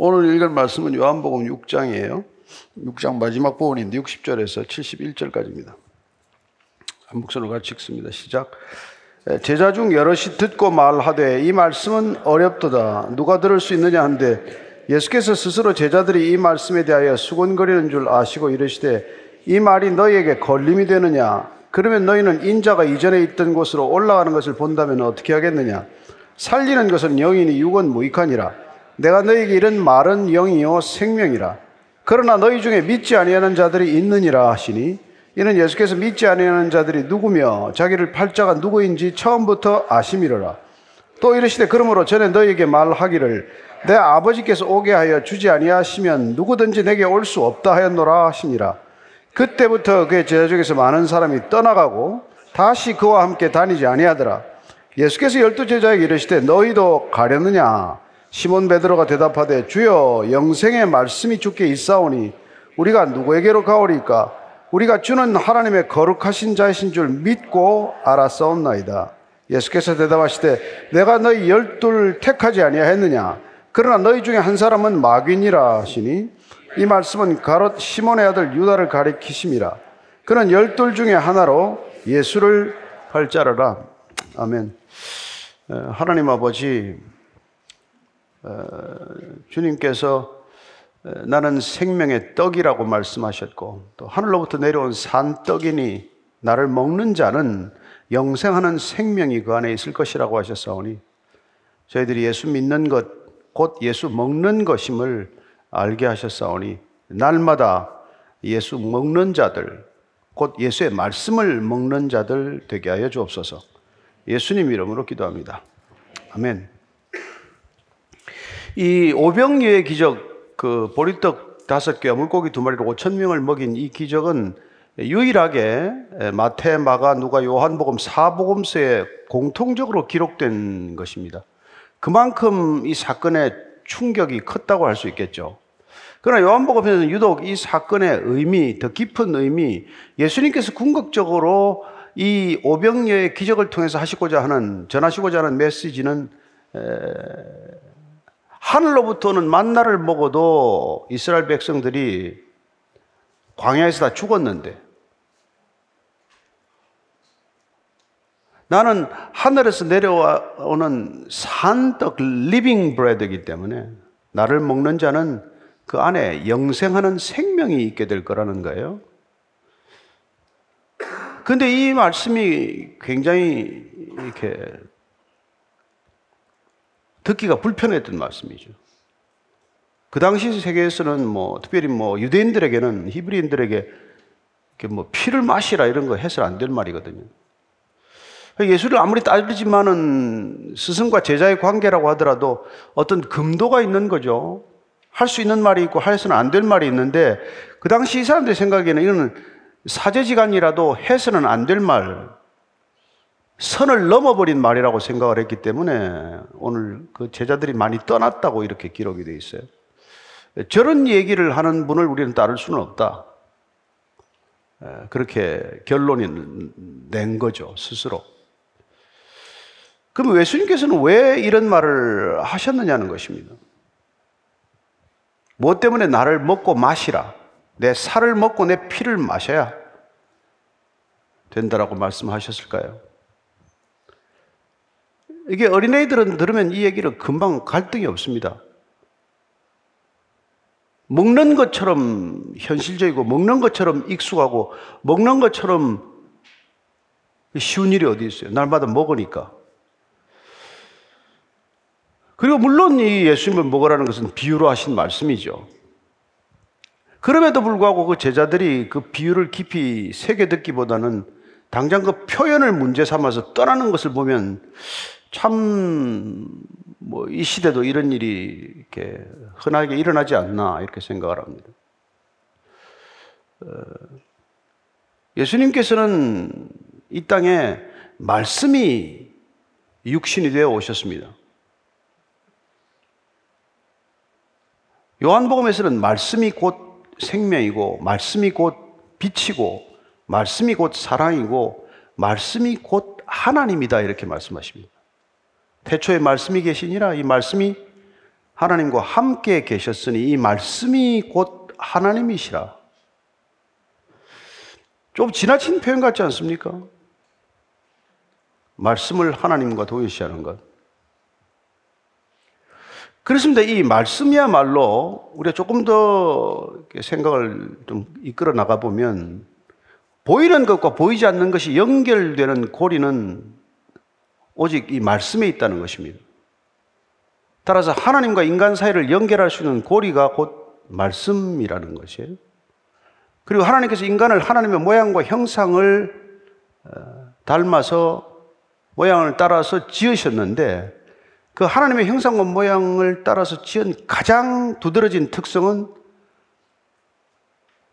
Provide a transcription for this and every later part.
오늘 읽을 말씀은 요한복음 6장이에요. 6장 마지막 부분인데 60절에서 71절까지입니다. 한 목소리로 같이 읽습니다. 시작. 제자 중 여럿이 듣고 말하되 이 말씀은 어렵도다. 누가 들을 수 있느냐 한데 예수께서 스스로 제자들이 이 말씀에 대하여 수곤거리는 줄 아시고 이르시되 이 말이 너희에게 걸림이 되느냐? 그러면 너희는 인자가 이전에 있던 곳으로 올라가는 것을 본다면 어떻게 하겠느냐? 살리는 것은 영이니 육은 무익하니라. 내가 너희에게 이런 말은 영이요 생명이라. 그러나 너희 중에 믿지 아니하는 자들이 있느니라 하시니 이는 예수께서 믿지 아니하는 자들이 누구며 자기를 팔자가 누구인지 처음부터 아심이로라. 또 이르시되 그러므로 전에 너희에게 말하기를 내 아버지께서 오게 하여 주지 아니하시면 누구든지 내게 올 수 없다 하였노라 하시니라. 그때부터 그의 제자 중에서 많은 사람이 떠나가고 다시 그와 함께 다니지 아니하더라. 예수께서 열두 제자에게 이르시되 너희도 가려느냐? 시몬 베드로가 대답하되 주여 영생의 말씀이 주께 있사오니 우리가 누구에게로 가오리까? 우리가 주는 하나님의 거룩하신 자이신 줄 믿고 알았사옵나이다. 예수께서 대답하시되 내가 너희 열둘 택하지 아니하였느냐? 그러나 너희 중에 한 사람은 마귀니라 하시니 이 말씀은 가롯 시몬의 아들 유다를 가리키심이라. 그는 열둘 중에 하나로 예수를 팔자르라. 아멘. 하나님 아버지 어, 주님께서 어, 나는 생명의 떡이라고 말씀하셨고 또 하늘로부터 내려온 산떡이니 나를 먹는 자는 영생하는 생명이 그 안에 있을 것이라고 하셨사오니 저희들이 예수 믿는 것, 곧 예수 먹는 것임을 알게 하셨사오니 날마다 예수 먹는 자들, 곧 예수의 말씀을 먹는 자들 되게 하여 주옵소서. 예수님 이름으로 기도합니다. 아멘. 이 오병이의 기적, 그 보리떡 다섯 개, 물고기 두 마리로 오천 명을 먹인 이 기적은 유일하게 마태, 마가, 누가, 요한복음, 사복음서에 공통적으로 기록된 것입니다. 그만큼 이 사건의 충격이 컸다고 할 수 있겠죠. 그러나 요한복음에서는 유독 이 사건의 의미, 더 깊은 의미, 예수님께서 궁극적으로 이 오병이의 기적을 통해서 하시고자 하는, 전하시고자 하는 메시지는 하늘로부터는 만나를 먹어도 이스라엘 백성들이 광야에서 다 죽었는데 나는 하늘에서 내려오는 산 떡 living bread이기 때문에 나를 먹는 자는 그 안에 영생하는 생명이 있게 될 거라는 거예요. 근데 이 말씀이 굉장히 이렇게 듣기가 불편했던 말씀이죠. 그 당시 세계에서는 뭐 특별히 뭐 유대인들에게는 히브리인들에게 뭐 피를 마시라 이런 거 해서 안될 말이거든요. 예수를 아무리 따르지만은 스승과 제자의 관계라고 하더라도 어떤 금도가 있는 거죠. 할 수 있는 말이 있고 해서는 안 될 말이 있는데 그 당시 이 사람들 생각에는 이거는 사제지간이라도 해서는 안 될 말, 선을 넘어버린 말이라고 생각을 했기 때문에 오늘 그 제자들이 많이 떠났다고 이렇게 기록이 되어 있어요. 저런 얘기를 하는 분을 우리는 따를 수는 없다. 그렇게 결론이 낸 거죠, 스스로. 그럼 예수님께서는 왜 이런 말을 하셨느냐는 것입니다. 뭐 때문에 나를 먹고 마시라. 내 살을 먹고 내 피를 마셔야 된다라고 말씀하셨을까요? 이게 어린애들은 들으면 이 얘기를 금방 갈등이 없습니다. 먹는 것처럼 현실적이고, 먹는 것처럼 익숙하고, 먹는 것처럼 쉬운 일이 어디 있어요? 날마다 먹으니까. 그리고 물론 이 예수님을 먹으라는 것은 비유로 하신 말씀이죠. 그럼에도 불구하고 그 제자들이 그 비유를 깊이 새겨 듣기보다는 당장 그 표현을 문제 삼아서 떠나는 것을 보면 참, 뭐, 이 시대도 이런 일이 이렇게 흔하게 일어나지 않나, 이렇게 생각을 합니다. 어, 예수님께서는 이 땅에 말씀이 육신이 되어 오셨습니다. 요한복음에서는 말씀이 곧 생명이고, 말씀이 곧 빛이고, 말씀이 곧 사랑이고, 말씀이 곧 하나님이다. 이렇게 말씀하십니다. 태초에 말씀이 계시니라 이 말씀이 하나님과 함께 계셨으니 이 말씀이 곧 하나님이시라. 좀 지나친 표현 같지 않습니까? 말씀을 하나님과 동일시하는 것. 그렇습니다. 이 말씀이야말로 우리가 조금 더 생각을 좀 이끌어 나가 보면 보이는 것과 보이지 않는 것이 연결되는 고리는 오직 이 말씀에 있다는 것입니다. 따라서 하나님과 인간 사이를 연결할 수 있는 고리가 곧 말씀이라는 것이에요. 그리고 하나님께서 인간을 하나님의 모양과 형상을 어, 닮아서 모양을 따라서 지으셨는데 그 하나님의 형상과 모양을 따라서 지은 가장 두드러진 특성은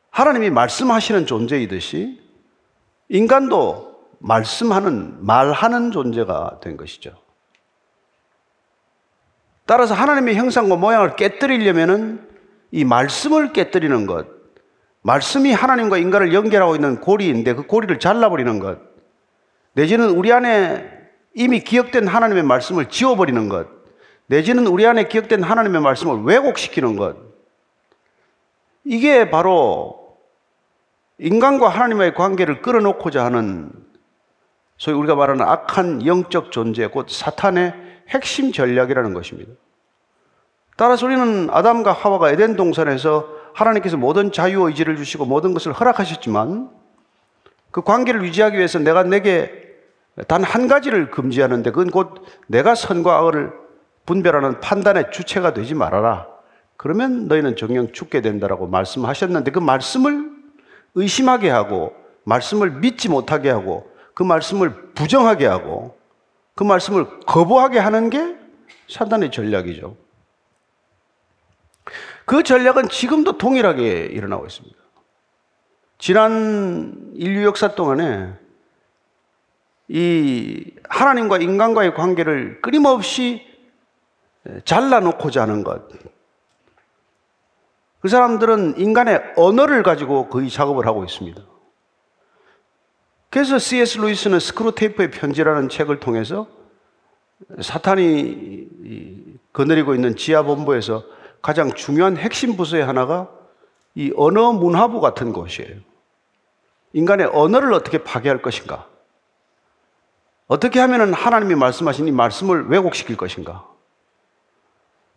하나님이 말씀하시는 존재이듯이 인간도 말씀하는, 말하는 존재가 된 것이죠. 따라서 하나님의 형상과 모양을 깨뜨리려면은 이 말씀을 깨뜨리는 것, 말씀이 하나님과 인간을 연결하고 있는 고리인데 그 고리를 잘라버리는 것, 내지는 우리 안에 이미 기억된 하나님의 말씀을 지워버리는 것, 내지는 우리 안에 기억된 하나님의 말씀을 왜곡시키는 것, 이게 바로 인간과 하나님의 관계를 끌어놓고자 하는 소위 우리가 말하는 악한 영적 존재, 곧 사탄의 핵심 전략이라는 것입니다. 따라서 우리는 아담과 하와가 에덴 동산에서 하나님께서 모든 자유 의지를 주시고 모든 것을 허락하셨지만 그 관계를 유지하기 위해서 내가 내게 단 한 가지를 금지하는데 그건 곧 내가 선과 악을 분별하는 판단의 주체가 되지 말아라. 그러면 너희는 정령 죽게 된다라고 말씀하셨는데 그 말씀을 의심하게 하고 말씀을 믿지 못하게 하고 그 말씀을 부정하게 하고 그 말씀을 거부하게 하는 게 사단의 전략이죠. 그 전략은 지금도 동일하게 일어나고 있습니다. 지난 인류 역사 동안에 이 하나님과 인간과의 관계를 끊임없이 잘라놓고자 하는 것. 그 사람들은 인간의 언어를 가지고 거의 작업을 하고 있습니다. 그래서 C.S. 루이스는 스크루테이프의 편지라는 책을 통해서 사탄이 거느리고 있는 지하본부에서 가장 중요한 핵심 부서의 하나가 이 언어 문화부 같은 것이에요. 인간의 언어를 어떻게 파괴할 것인가? 어떻게 하면 하나님이 말씀하신 이 말씀을 왜곡시킬 것인가?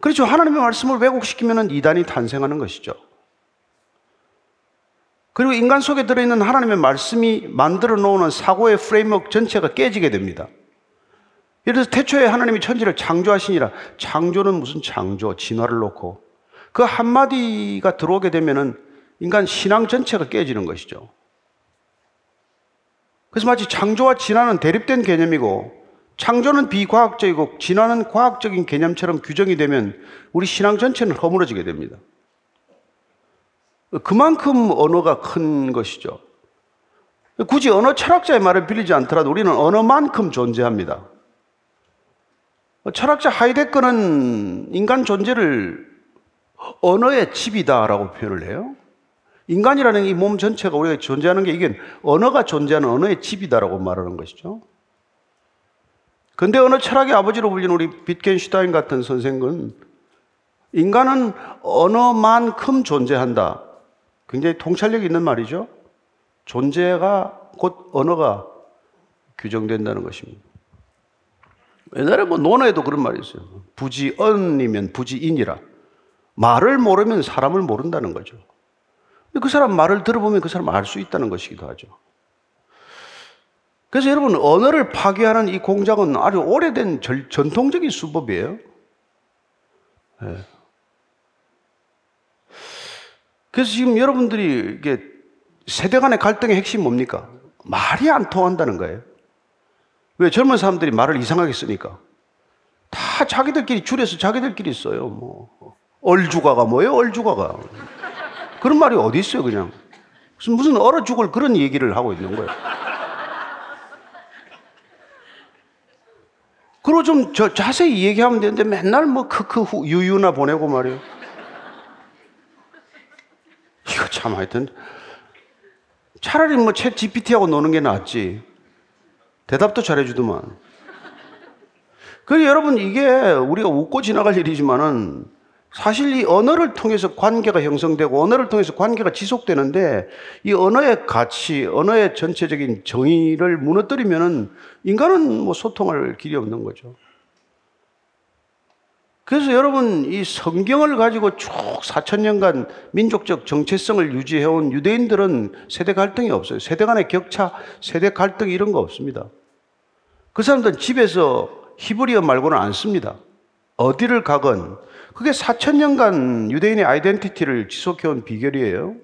그렇죠. 하나님의 말씀을 왜곡시키면 이단이 탄생하는 것이죠. 그리고 인간 속에 들어있는 하나님의 말씀이 만들어 놓는 사고의 프레임워크 전체가 깨지게 됩니다. 예를 들어서 태초에 하나님이 천지를 창조하시니라. 창조는 무슨 창조, 진화를 놓고 그 한마디가 들어오게 되면은 인간 신앙 전체가 깨지는 것이죠. 그래서 마치 창조와 진화는 대립된 개념이고 창조는 비과학적이고 진화는 과학적인 개념처럼 규정이 되면 우리 신앙 전체는 허물어지게 됩니다. 그만큼 언어가 큰 것이죠. 굳이 언어 철학자의 말을 빌리지 않더라도 우리는 언어만큼 존재합니다. 철학자 하이데커는 인간 존재를 언어의 집이다라고 표현을 해요. 인간이라는 이 몸 전체가 우리가 존재하는 게 이게 언어가 존재하는 언어의 집이다라고 말하는 것이죠. 근데 언어 철학의 아버지로 불리는 우리 비켄슈타인 같은 선생은 인간은 언어만큼 존재한다. 굉장히 통찰력이 있는 말이죠. 존재가 곧 언어가 규정된다는 것입니다. 옛날에 뭐 논어에도 그런 말이 있어요. 부지언이면 부지인이라. 말을 모르면 사람을 모른다는 거죠. 그 사람 말을 들어보면 그 사람 알 수 있다는 것이기도 하죠. 그래서 여러분, 언어를 파괴하는 이 공작은 아주 오래된 절, 전통적인 수법이에요. 네. 그래서 지금 여러분들이 이게 세대 간의 갈등의 핵심 뭡니까? 말이 안 통한다는 거예요. 왜 젊은 사람들이 말을 이상하게 쓰니까? 다 자기들끼리 줄여서 자기들끼리 써요. 뭐 얼주가가 뭐예요? 얼주가가. 그런 말이 어디 있어요, 그냥. 무슨, 무슨 얼어 죽을 그런 얘기를 하고 있는 거예요. 그리고 좀 저, 자세히 얘기하면 되는데 맨날 뭐 크크 유유나 보내고 말이에요. 이거 참 하여튼 차라리 뭐 챗 GPT하고 노는 게 낫지. 대답도 잘해주더만. 그래 여러분 이게 우리가 웃고 지나갈 일이지만은 사실 이 언어를 통해서 관계가 형성되고 언어를 통해서 관계가 지속되는데 이 언어의 가치, 언어의 전체적인 정의를 무너뜨리면은 인간은 뭐 소통할 길이 없는 거죠. 그래서 여러분 이 성경을 가지고 쭉 4천 년간 민족적 정체성을 유지해온 유대인들은 세대 갈등이 없어요. 세대 간의 격차, 세대 갈등 이런 거 없습니다. 그 사람들은 집에서 히브리어 말고는 안 씁니다. 어디를 가건 그게 4천 년간 유대인의 아이덴티티를 지속해온 비결이에요.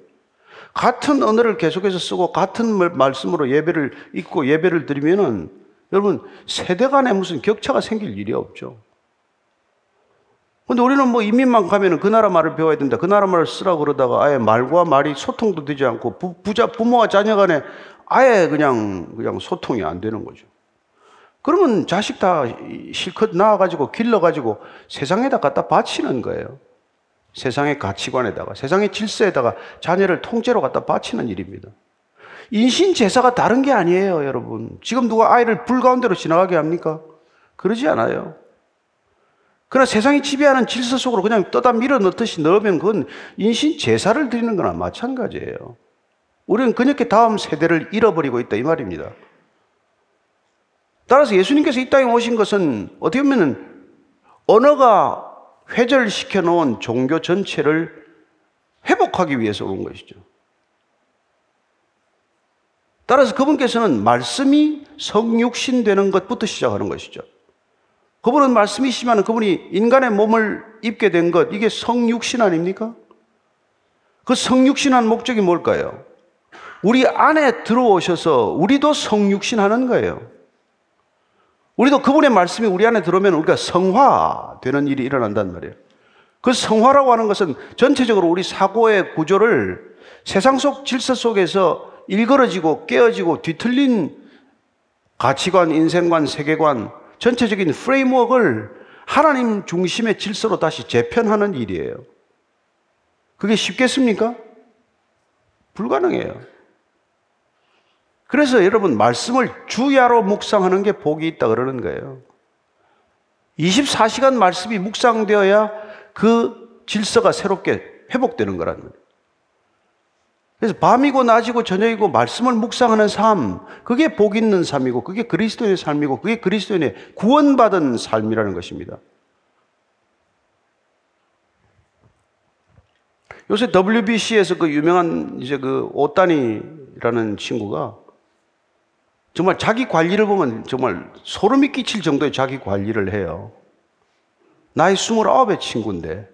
같은 언어를 계속해서 쓰고 같은 말씀으로 예배를 읽고 예배를 드리면은 여러분 세대 간에 무슨 격차가 생길 일이 없죠. 근데 우리는 뭐 이민만 가면은 그 나라 말을 배워야 된다. 그 나라 말을 쓰라 그러다가 아예 말과 말이 소통도 되지 않고 부, 부자 부모와 자녀 간에 아예 그냥 그냥 소통이 안 되는 거죠. 그러면 자식 다 실컷 낳아가지고 길러가지고 세상에다 갖다 바치는 거예요. 세상의 가치관에다가, 세상의 질서에다가 자녀를 통째로 갖다 바치는 일입니다. 인신 제사가 다른 게 아니에요, 여러분. 지금 누가 아이를 불 가운데로 지나가게 합니까? 그러지 않아요. 그러나 세상이 지배하는 질서 속으로 그냥 떠다 밀어 넣듯이 넣으면 그건 인신 제사를 드리는 거나 마찬가지예요. 우리는 그녀께 다음 세대를 잃어버리고 있다 이 말입니다. 따라서 예수님께서 이 땅에 오신 것은 어떻게 보면 언어가 회절시켜 놓은 종교 전체를 회복하기 위해서 온 것이죠. 따라서 그분께서는 말씀이 성육신 되는 것부터 시작하는 것이죠. 그분은 말씀이시지만 그분이 인간의 몸을 입게 된 것, 이게 성육신 아닙니까? 그 성육신한 목적이 뭘까요? 우리 안에 들어오셔서 우리도 성육신 하는 거예요. 우리도 그분의 말씀이 우리 안에 들어오면 우리가 성화되는 일이 일어난단 말이에요. 그 성화라고 하는 것은 전체적으로 우리 사고의 구조를 세상 속 질서 속에서 일그러지고 깨어지고 뒤틀린 가치관, 인생관, 세계관, 전체적인 프레임워크를 하나님 중심의 질서로 다시 재편하는 일이에요. 그게 쉽겠습니까? 불가능해요. 그래서 여러분 말씀을 주야로 묵상하는 게 복이 있다 그러는 거예요. 24시간 말씀이 묵상되어야 그 질서가 새롭게 회복되는 거라는 거예요. 그래서 밤이고 낮이고 저녁이고 말씀을 묵상하는 삶, 그게 복 있는 삶이고, 그게 그리스도의 삶이고, 그게 그리스도인의 구원받은 삶이라는 것입니다. 요새 WBC에서 그 유명한 이제 그 오따니라는 친구가 정말 자기 관리를 보면 정말 소름이 끼칠 정도의 자기 관리를 해요. 나이 29의 친구인데,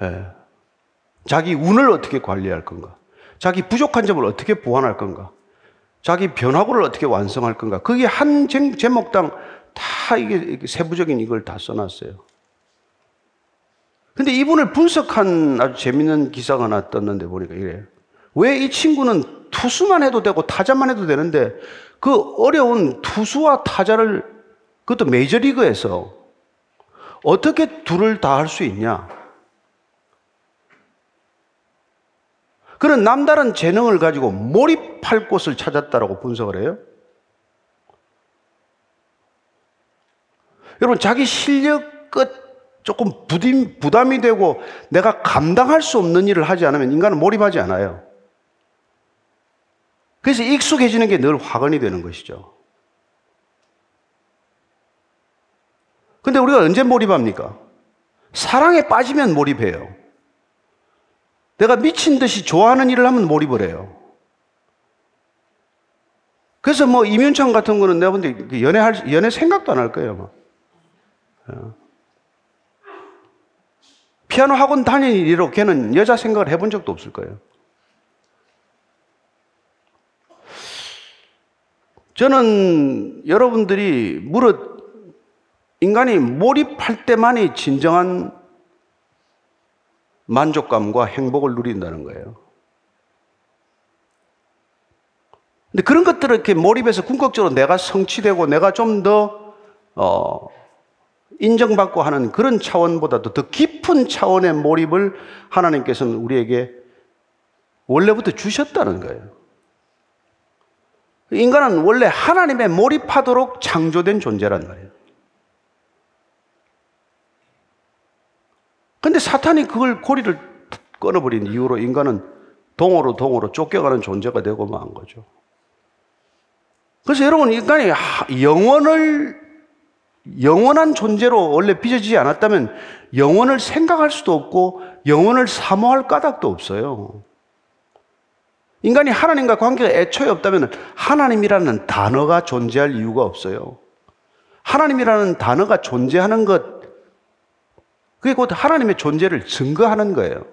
예. 자기 운을 어떻게 관리할 건가? 자기 부족한 점을 어떻게 보완할 건가? 자기 변화구를 어떻게 완성할 건가? 그게 한 제목당 다 이게 세부적인 이걸 다 써놨어요. 근데 이분을 분석한 아주 재밌는 기사가 하나 떴는데 보니까 이래요. 왜 이 친구는 투수만 해도 되고 타자만 해도 되는데 그 어려운 투수와 타자를 그것도 메이저리그에서 어떻게 둘을 다 할 수 있냐? 그런 남다른 재능을 가지고 몰입할 곳을 찾았다라고 분석을 해요. 여러분, 자기 실력 끝 조금 부담이 되고 내가 감당할 수 없는 일을 하지 않으면 인간은 몰입하지 않아요. 그래서 익숙해지는 게 늘 화근이 되는 것이죠. 근데 우리가 언제 몰입합니까? 사랑에 빠지면 몰입해요. 내가 미친 듯이 좋아하는 일을 하면 몰입을 해요. 그래서 뭐 이면창 같은 거는 내가 본데 그 연애할, 연애 생각도 안 할 거예요. 막. 어. 피아노 학원 다니는 걔는 여자 생각을 해본 적도 없을 거예요. 저는 여러분들이 무릇 인간이 몰입할 때만이 진정한 만족감과 행복을 누린다는 거예요. 근데 그런 것들을 이렇게 몰입해서 궁극적으로 내가 성취되고 내가 좀 더, 어, 인정받고 하는 그런 차원보다도 더 깊은 차원의 몰입을 하나님께서는 우리에게 원래부터 주셨다는 거예요. 인간은 원래 하나님의 몰입하도록 창조된 존재란 말이에요. 근데 사탄이 그걸 고리를 끊어버린 이후로 인간은 동으로 동으로 쫓겨가는 존재가 되고 만 거죠. 그래서 여러분 인간이 영원을 영원한 존재로 원래 빚어지지 않았다면 영원을 생각할 수도 없고 영원을 사모할 까닭도 없어요. 인간이 하나님과 관계가 애초에 없다면 하나님이라는 단어가 존재할 이유가 없어요. 하나님이라는 단어가 존재하는 것, 그게 곧 하나님의 존재를 증거하는 거예요.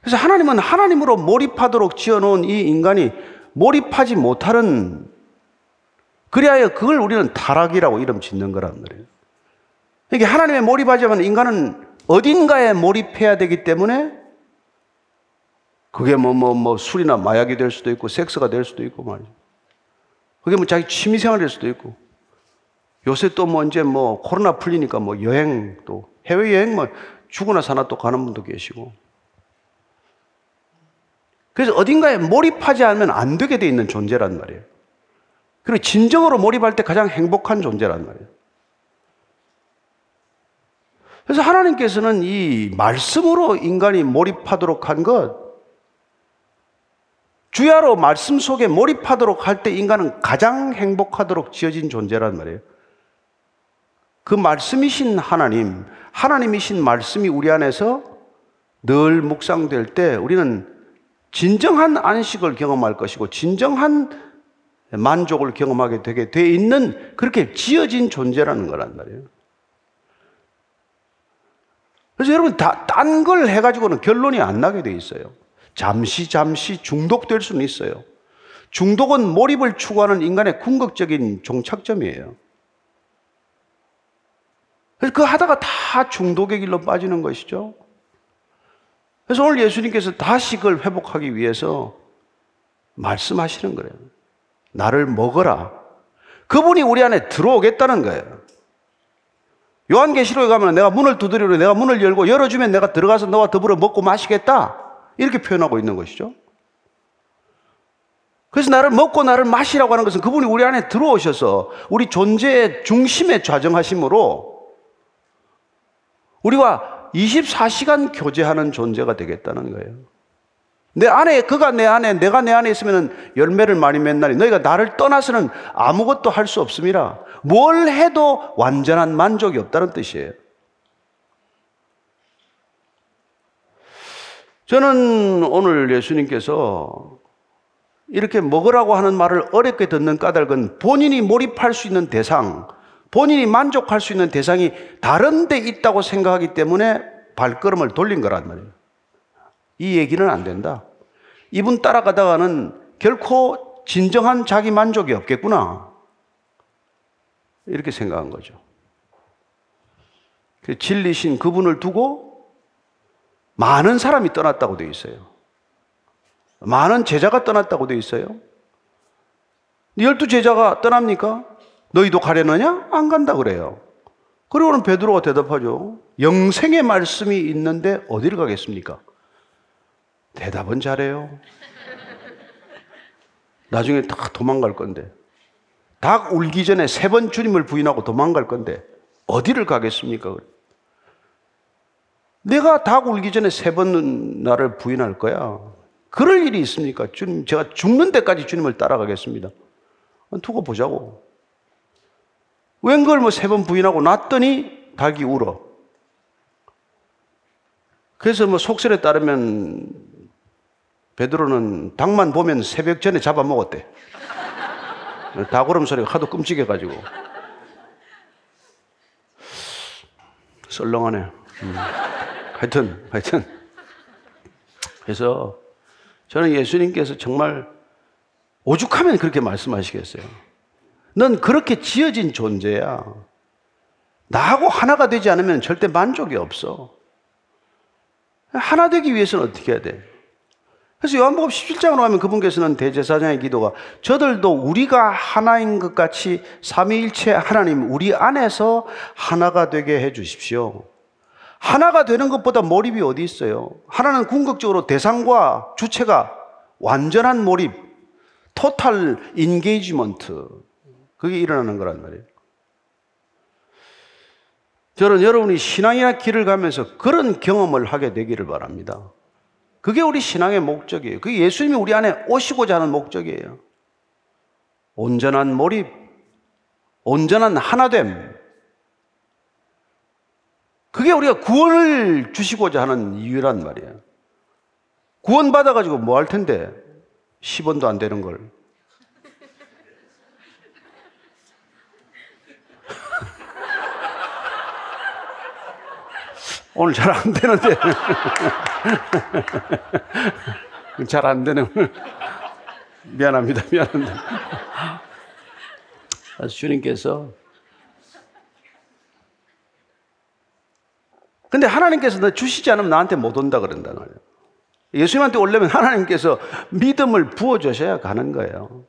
그래서 하나님은 하나님으로 몰입하도록 지어놓은 이 인간이 몰입하지 못하는 그리하여 그걸 우리는 타락이라고 이름 짓는 거란 말이에요. 이게 하나님의 몰입하자면 인간은 어딘가에 몰입해야 되기 때문에 그게 뭐, 뭐, 뭐, 술이나 마약이 될 수도 있고, 섹스가 될 수도 있고 말이죠. 그게 뭐 자기 취미생활 될 수도 있고, 요새 또 뭐 이제 뭐 코로나 풀리니까 뭐 여행 또 해외여행 뭐 죽으나 사나 또 가는 분도 계시고. 그래서 어딘가에 몰입하지 않으면 안 되게 돼 있는 존재란 말이에요. 그리고 진정으로 몰입할 때 가장 행복한 존재란 말이에요. 그래서 하나님께서는 이 말씀으로 인간이 몰입하도록 한 것, 주야로 말씀 속에 몰입하도록 할 때 인간은 가장 행복하도록 지어진 존재란 말이에요. 그 말씀이신 하나님, 하나님이신 말씀이 우리 안에서 늘 묵상될 때 우리는 진정한 안식을 경험할 것이고 진정한 만족을 경험하게 되게 돼 있는 그렇게 지어진 존재라는 거란 말이에요. 그래서 여러분 딴걸 해가지고는 결론이 안 나게 돼 있어요. 잠시 잠시 중독될 수는 있어요. 중독은 몰입을 추구하는 인간의 궁극적인 종착점이에요. 그래서 그 하다가 다 중독의 길로 빠지는 것이죠. 그래서 오늘 예수님께서 다시 그걸 회복하기 위해서 말씀하시는 거예요. 나를 먹어라. 그분이 우리 안에 들어오겠다는 거예요. 요한계시록에 가면 내가 문을 두드리로 내가 문을 열고 열어주면 내가 들어가서 너와 더불어 먹고 마시겠다. 이렇게 표현하고 있는 것이죠. 그래서 나를 먹고 나를 마시라고 하는 것은 그분이 우리 안에 들어오셔서 우리 존재의 중심에 좌정하심으로 우리와 24시간 교제하는 존재가 되겠다는 거예요. 내 안에, 그가 내 안에, 내가 내 안에 있으면 열매를 많이 맺나니 너희가 나를 떠나서는 아무것도 할 수 없습니다. 뭘 해도 완전한 만족이 없다는 뜻이에요. 저는 오늘 예수님께서 이렇게 먹으라고 하는 말을 어렵게 듣는 까닭은 본인이 몰입할 수 있는 대상, 본인이 만족할 수 있는 대상이 다른 데 있다고 생각하기 때문에 발걸음을 돌린 거란 말이에요. 이 얘기는 안 된다. 이분 따라가다가는 결코 진정한 자기 만족이 없겠구나. 이렇게 생각한 거죠. 그 진리신 그분을 두고 많은 사람이 떠났다고 되어 있어요. 많은 제자가 떠났다고 되어 있어요. 열두 제자가 떠납니까? 너희도 가려느냐? 안 간다 그래요. 그리고는 베드로가 대답하죠. 영생의 말씀이 있는데 어디를 가겠습니까? 대답은 잘해요. 나중에 다 도망갈 건데. 닭 울기 전에 세 번 주님을 부인하고 도망갈 건데 어디를 가겠습니까? 내가 닭 울기 전에 세 번 나를 부인할 거야. 그럴 일이 있습니까? 주님, 제가 죽는 데까지 주님을 따라가겠습니다. 두고 보자고. 웬 걸 뭐 세 번 부인하고 놨더니 닭이 울어. 그래서 뭐 속설에 따르면 베드로는 닭만 보면 새벽 전에 잡아먹었대. 닭오름 소리가 하도 끔찍해가지고. 썰렁하네. 음. 하여튼, 하여튼. 그래서 저는 예수님께서 정말 오죽하면 그렇게 말씀하시겠어요. 넌 그렇게 지어진 존재야. 나하고 하나가 되지 않으면 절대 만족이 없어. 하나 되기 위해서는 어떻게 해야 돼? 그래서 요한복음 17장으로 가면 그분께서는 대제사장의 기도가 저들도 우리가 하나인 것 같이 삼위일체 하나님 우리 안에서 하나가 되게 해 주십시오. 하나가 되는 것보다 몰입이 어디 있어요? 하나는 궁극적으로 대상과 주체가 완전한 몰입, total engagement 그게 일어나는 거란 말이에요. 저는 여러분이 신앙이나 길을 가면서 그런 경험을 하게 되기를 바랍니다. 그게 우리 신앙의 목적이에요. 그게 예수님이 우리 안에 오시고자 하는 목적이에요. 온전한 몰입, 온전한 하나됨. 그게 우리가 구원을 주시고자 하는 이유란 말이에요. 구원 받아가지고 뭐 할 텐데 10원도 안 되는 걸. 오늘 잘 안 되는데. 잘 안 되는. 미안합니다. 미안합니다. 주님께서 근데 하나님께서 너 주시지 않으면 나한테 못 온다 그런단 말이에요. 예수님한테 오려면 하나님께서 믿음을 부어 주셔야 가는 거예요.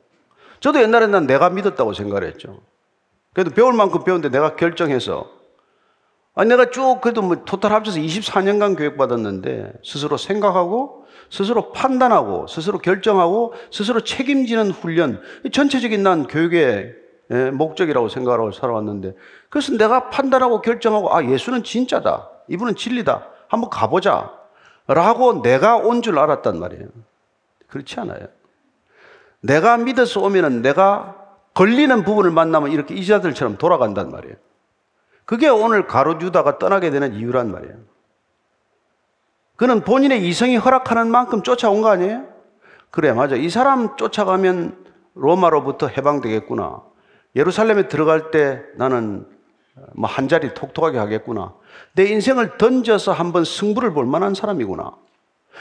저도 옛날에 난 내가 믿었다고 생각을 했죠. 그래도 배울 만큼 배웠는데 내가 결정해서 아니, 내가 쭉 그래도 뭐 토탈 합쳐서 24년간 교육받았는데 스스로 생각하고 스스로 판단하고 스스로 결정하고 스스로 책임지는 훈련 전체적인 난 교육의 예, 목적이라고 생각하고 살아왔는데 그래서 내가 판단하고 결정하고 아 예수는 진짜다. 이분은 진리다. 한번 가보자. 라고 내가 온 줄 알았단 말이에요. 그렇지 않아요. 내가 믿어서 오면은 내가 걸리는 부분을 만나면 이렇게 이자들처럼 돌아간단 말이에요 그게 오늘 가롯 유다가 떠나게 되는 이유란 말이에요. 그는 본인의 이성이 허락하는 만큼 쫓아온 거 아니에요? 그래, 맞아. 이 사람 쫓아가면 로마로부터 해방되겠구나. 예루살렘에 들어갈 때 나는 뭐 한 자리 톡톡하게 하겠구나. 내 인생을 던져서 한번 승부를 볼 만한 사람이구나.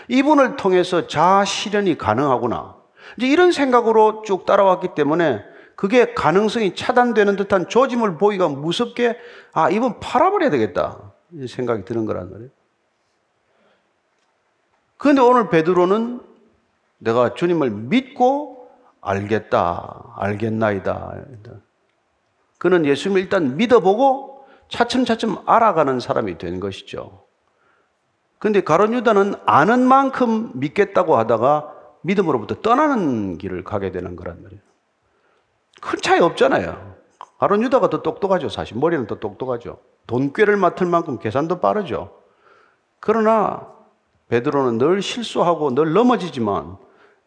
이분을 통해서 자아 실현이 가능하구나. 이제 이런 생각으로 쭉 따라왔기 때문에 그게 가능성이 차단되는 듯한 조짐을 보기가 무섭게 아 이분 팔아버려야 되겠다 이 생각이 드는 거란 말이에요. 그런데 오늘 베드로는 내가 주님을 믿고 알겠다, 알겠나이다. 그는 예수님을 일단 믿어보고 차츰차츰 알아가는 사람이 된 것이죠. 그런데 가론 유다는 아는 만큼 믿겠다고 하다가 믿음으로부터 떠나는 길을 가게 되는 거란 말이에요. 큰 차이 없잖아요. 아론 유다가 더 똑똑하죠. 사실 머리는 더 똑똑하죠. 돈꾀를 맡을 만큼 계산도 빠르죠. 그러나 베드로는 늘 실수하고 늘 넘어지지만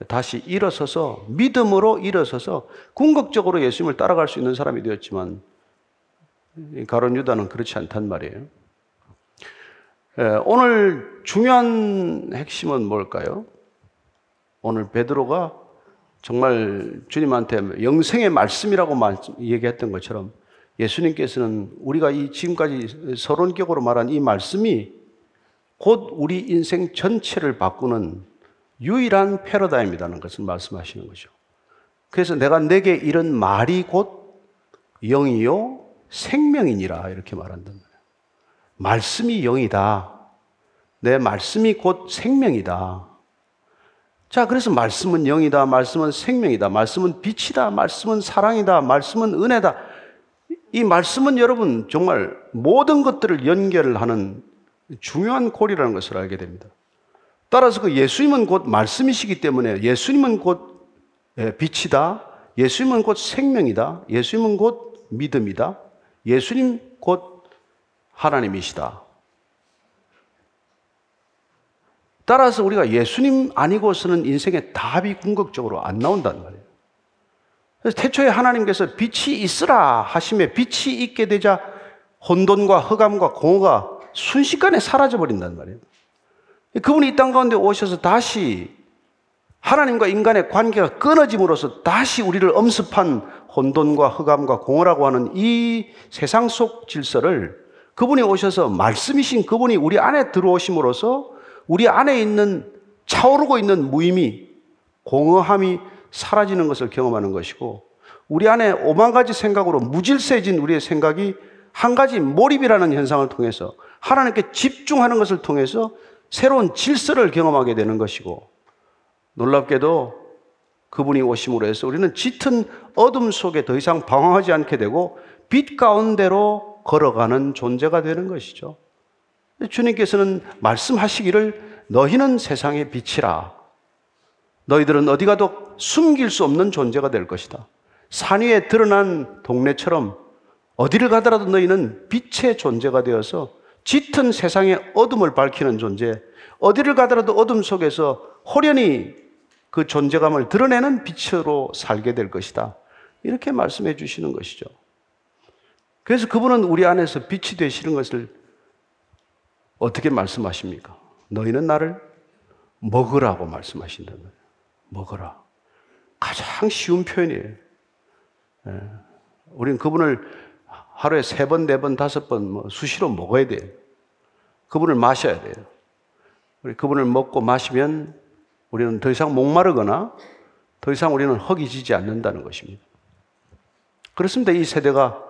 다시 일어서서 믿음으로 일어서서 궁극적으로 예수님을 따라갈 수 있는 사람이 되었지만 가론 유다는 그렇지 않단 말이에요. 오늘 중요한 핵심은 뭘까요? 오늘 베드로가 정말 주님한테 영생의 말씀이라고 얘기했던 것처럼 예수님께서는 우리가 이 지금까지 서론격으로 말한 이 말씀이 곧 우리 인생 전체를 바꾸는 유일한 패러다임이라는 것을 말씀하시는 거죠. 그래서 내가 내게 이런 말이 곧 영이요 생명이니라 이렇게 말한단 말이에요. 말씀이 영이다. 내 말씀이 곧 생명이다. 자, 그래서 말씀은 영이다. 말씀은 생명이다. 말씀은 빛이다. 말씀은 사랑이다. 말씀은 은혜다. 이 말씀은 여러분 정말 모든 것들을 연결하는 중요한 골이라는 것을 알게 됩니다. 따라서 그 예수님은 곧 말씀이시기 때문에 예수님은 곧 예, 빛이다. 예수님은 곧 생명이다. 예수님은 곧 믿음이다. 예수님 곧 하나님이시다. 따라서 우리가 예수님 아니고서는 인생의 답이 궁극적으로 안 나온다는 말이에요. 그래서 태초에 하나님께서 빛이 있으라 하심에 빛이 있게 되자 혼돈과 흑암과 공허가 순식간에 사라져 버린단 말이에요. 그분이 이 땅 가운데 오셔서 다시 하나님과 인간의 관계가 끊어짐으로써 다시 우리를 엄습한 혼돈과 흑암과 공허라고 하는 이 세상 속 질서를 그분이 오셔서 말씀이신 그분이 우리 안에 들어오심으로써 우리 안에 있는 차오르고 있는 무의미, 공허함이 사라지는 것을 경험하는 것이고 우리 안에 오만 가지 생각으로 무질서해진 우리의 생각이 한 가지 몰입이라는 현상을 통해서 하나님께 집중하는 것을 통해서 새로운 질서를 경험하게 되는 것이고 놀랍게도 그분이 오심으로 해서 우리는 짙은 어둠 속에 더 이상 방황하지 않게 되고 빛 가운데로 걸어가는 존재가 되는 것이죠. 주님께서는 말씀하시기를 너희는 세상의 빛이라. 너희들은 어디 가도 숨길 수 없는 존재가 될 것이다. 산 위에 드러난 동네처럼 어디를 가더라도 너희는 빛의 존재가 되어서 짙은 세상의 어둠을 밝히는 존재, 어디를 가더라도 어둠 속에서 호련히 그 존재감을 드러내는 빛으로 살게 될 것이다. 이렇게 말씀해 주시는 것이죠. 그래서 그분은 우리 안에서 빛이 되시는 것을 어떻게 말씀하십니까? 너희는 나를 먹으라고 말씀하신다는 거예요. 먹어라. 가장 쉬운 표현이에요. 예. 우리는 그분을 하루에 세 번, 네 번, 다섯 번 뭐 수시로 먹어야 돼요. 그분을 마셔야 돼요. 우리 그분을 먹고 마시면 우리는 더 이상 목마르거나 더 이상 우리는 허기지지 않는다는 것입니다. 그렇습니다. 이 세대가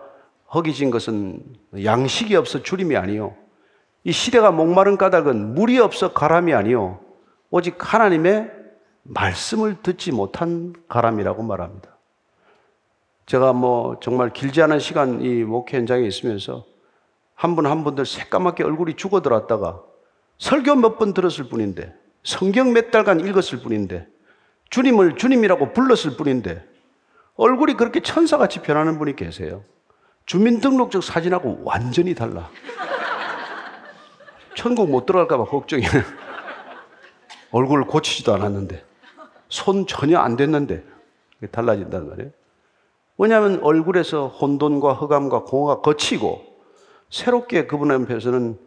허기진 것은 양식이 없어 주림이 아니요. 이 시대가 목마른 까닭은 물이 없어 가람이 아니요. 오직 하나님의 말씀을 듣지 못한 가람이라고 말합니다. 제가 뭐 정말 길지 않은 시간 이 목회 현장에 있으면서 한분한 분들 새까맣게 얼굴이 죽어들었다가 설교 몇 번 들었을 뿐인데 성경 몇 달간 읽었을 뿐인데 주님을 주님이라고 불렀을 뿐인데 얼굴이 그렇게 천사같이 변하는 분이 계세요. 주민등록증 사진하고 완전히 달라. 천국 못 들어갈까봐 걱정이에요. 얼굴을 고치지도 않았는데, 손 전혀 안 됐는데, 달라진단 말이에요. 왜냐하면 얼굴에서 혼돈과 흑암과 공허가 거치고, 새롭게 그분 앞에서는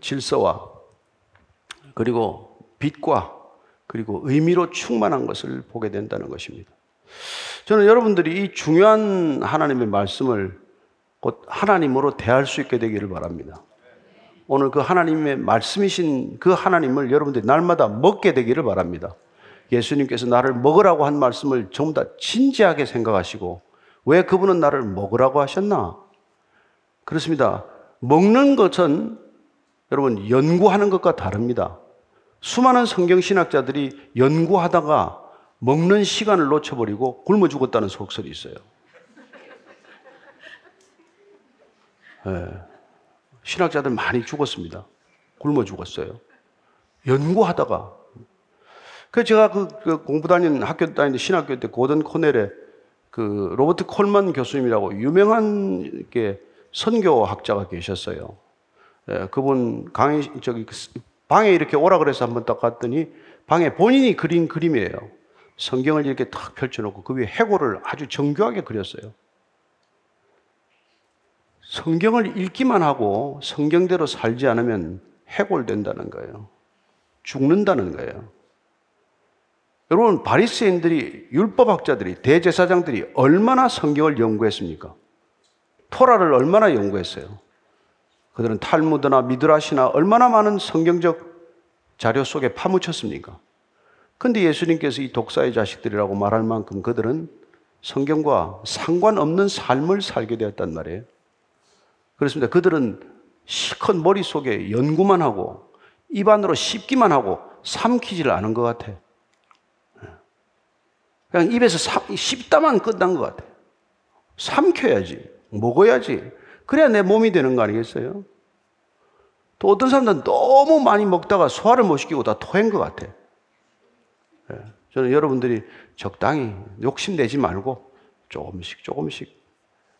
질서와, 그리고 빛과, 그리고 의미로 충만한 것을 보게 된다는 것입니다. 저는 여러분들이 이 중요한 하나님의 말씀을 곧 하나님으로 대할 수 있게 되기를 바랍니다. 오늘 그 하나님의 말씀이신 그 하나님을 여러분들이 날마다 먹게 되기를 바랍니다. 예수님께서 나를 먹으라고 한 말씀을 전부 다 진지하게 생각하시고 왜 그분은 나를 먹으라고 하셨나? 그렇습니다. 먹는 것은 여러분 연구하는 것과 다릅니다. 수많은 성경 신학자들이 연구하다가 먹는 시간을 놓쳐버리고 굶어 죽었다는 속설이 있어요. 네. 신학자들 많이 죽었습니다. 굶어 죽었어요. 연구하다가. 그 제가 그, 그 공부 다니는 학교 다니는 신학교 때 고든 코넬의 그 로버트 콜만 교수님이라고 유명한 게 선교학자가 계셨어요. 예, 그분 강의 저기 그 방에 이렇게 오라 그래서 한번 딱 갔더니 방에 본인이 그린 그림이에요. 성경을 이렇게 탁 펼쳐놓고 그 위에 해골을 아주 정교하게 그렸어요. 성경을 읽기만 하고 성경대로 살지 않으면 해골된다는 거예요. 죽는다는 거예요. 여러분 바리새인들이 율법학자들이 대제사장들이 얼마나 성경을 연구했습니까? 토라를 얼마나 연구했어요? 그들은 탈무드나 미드라시나 얼마나 많은 성경적 자료 속에 파묻혔습니까? 근데 예수님께서 이 독사의 자식들이라고 말할 만큼 그들은 성경과 상관없는 삶을 살게 되었단 말이에요. 그렇습니다. 그들은 실컷 머릿속에 연구만 하고 입안으로 씹기만 하고 삼키지를 않은 것 같아. 그냥 입에서 씹다만 끝난 것 같아. 삼켜야지. 먹어야지. 그래야 내 몸이 되는 거 아니겠어요? 또 어떤 사람들은 너무 많이 먹다가 소화를 못 시키고 다 토한 것 같아. 예. 저는 여러분들이 적당히 욕심내지 말고 조금씩 조금씩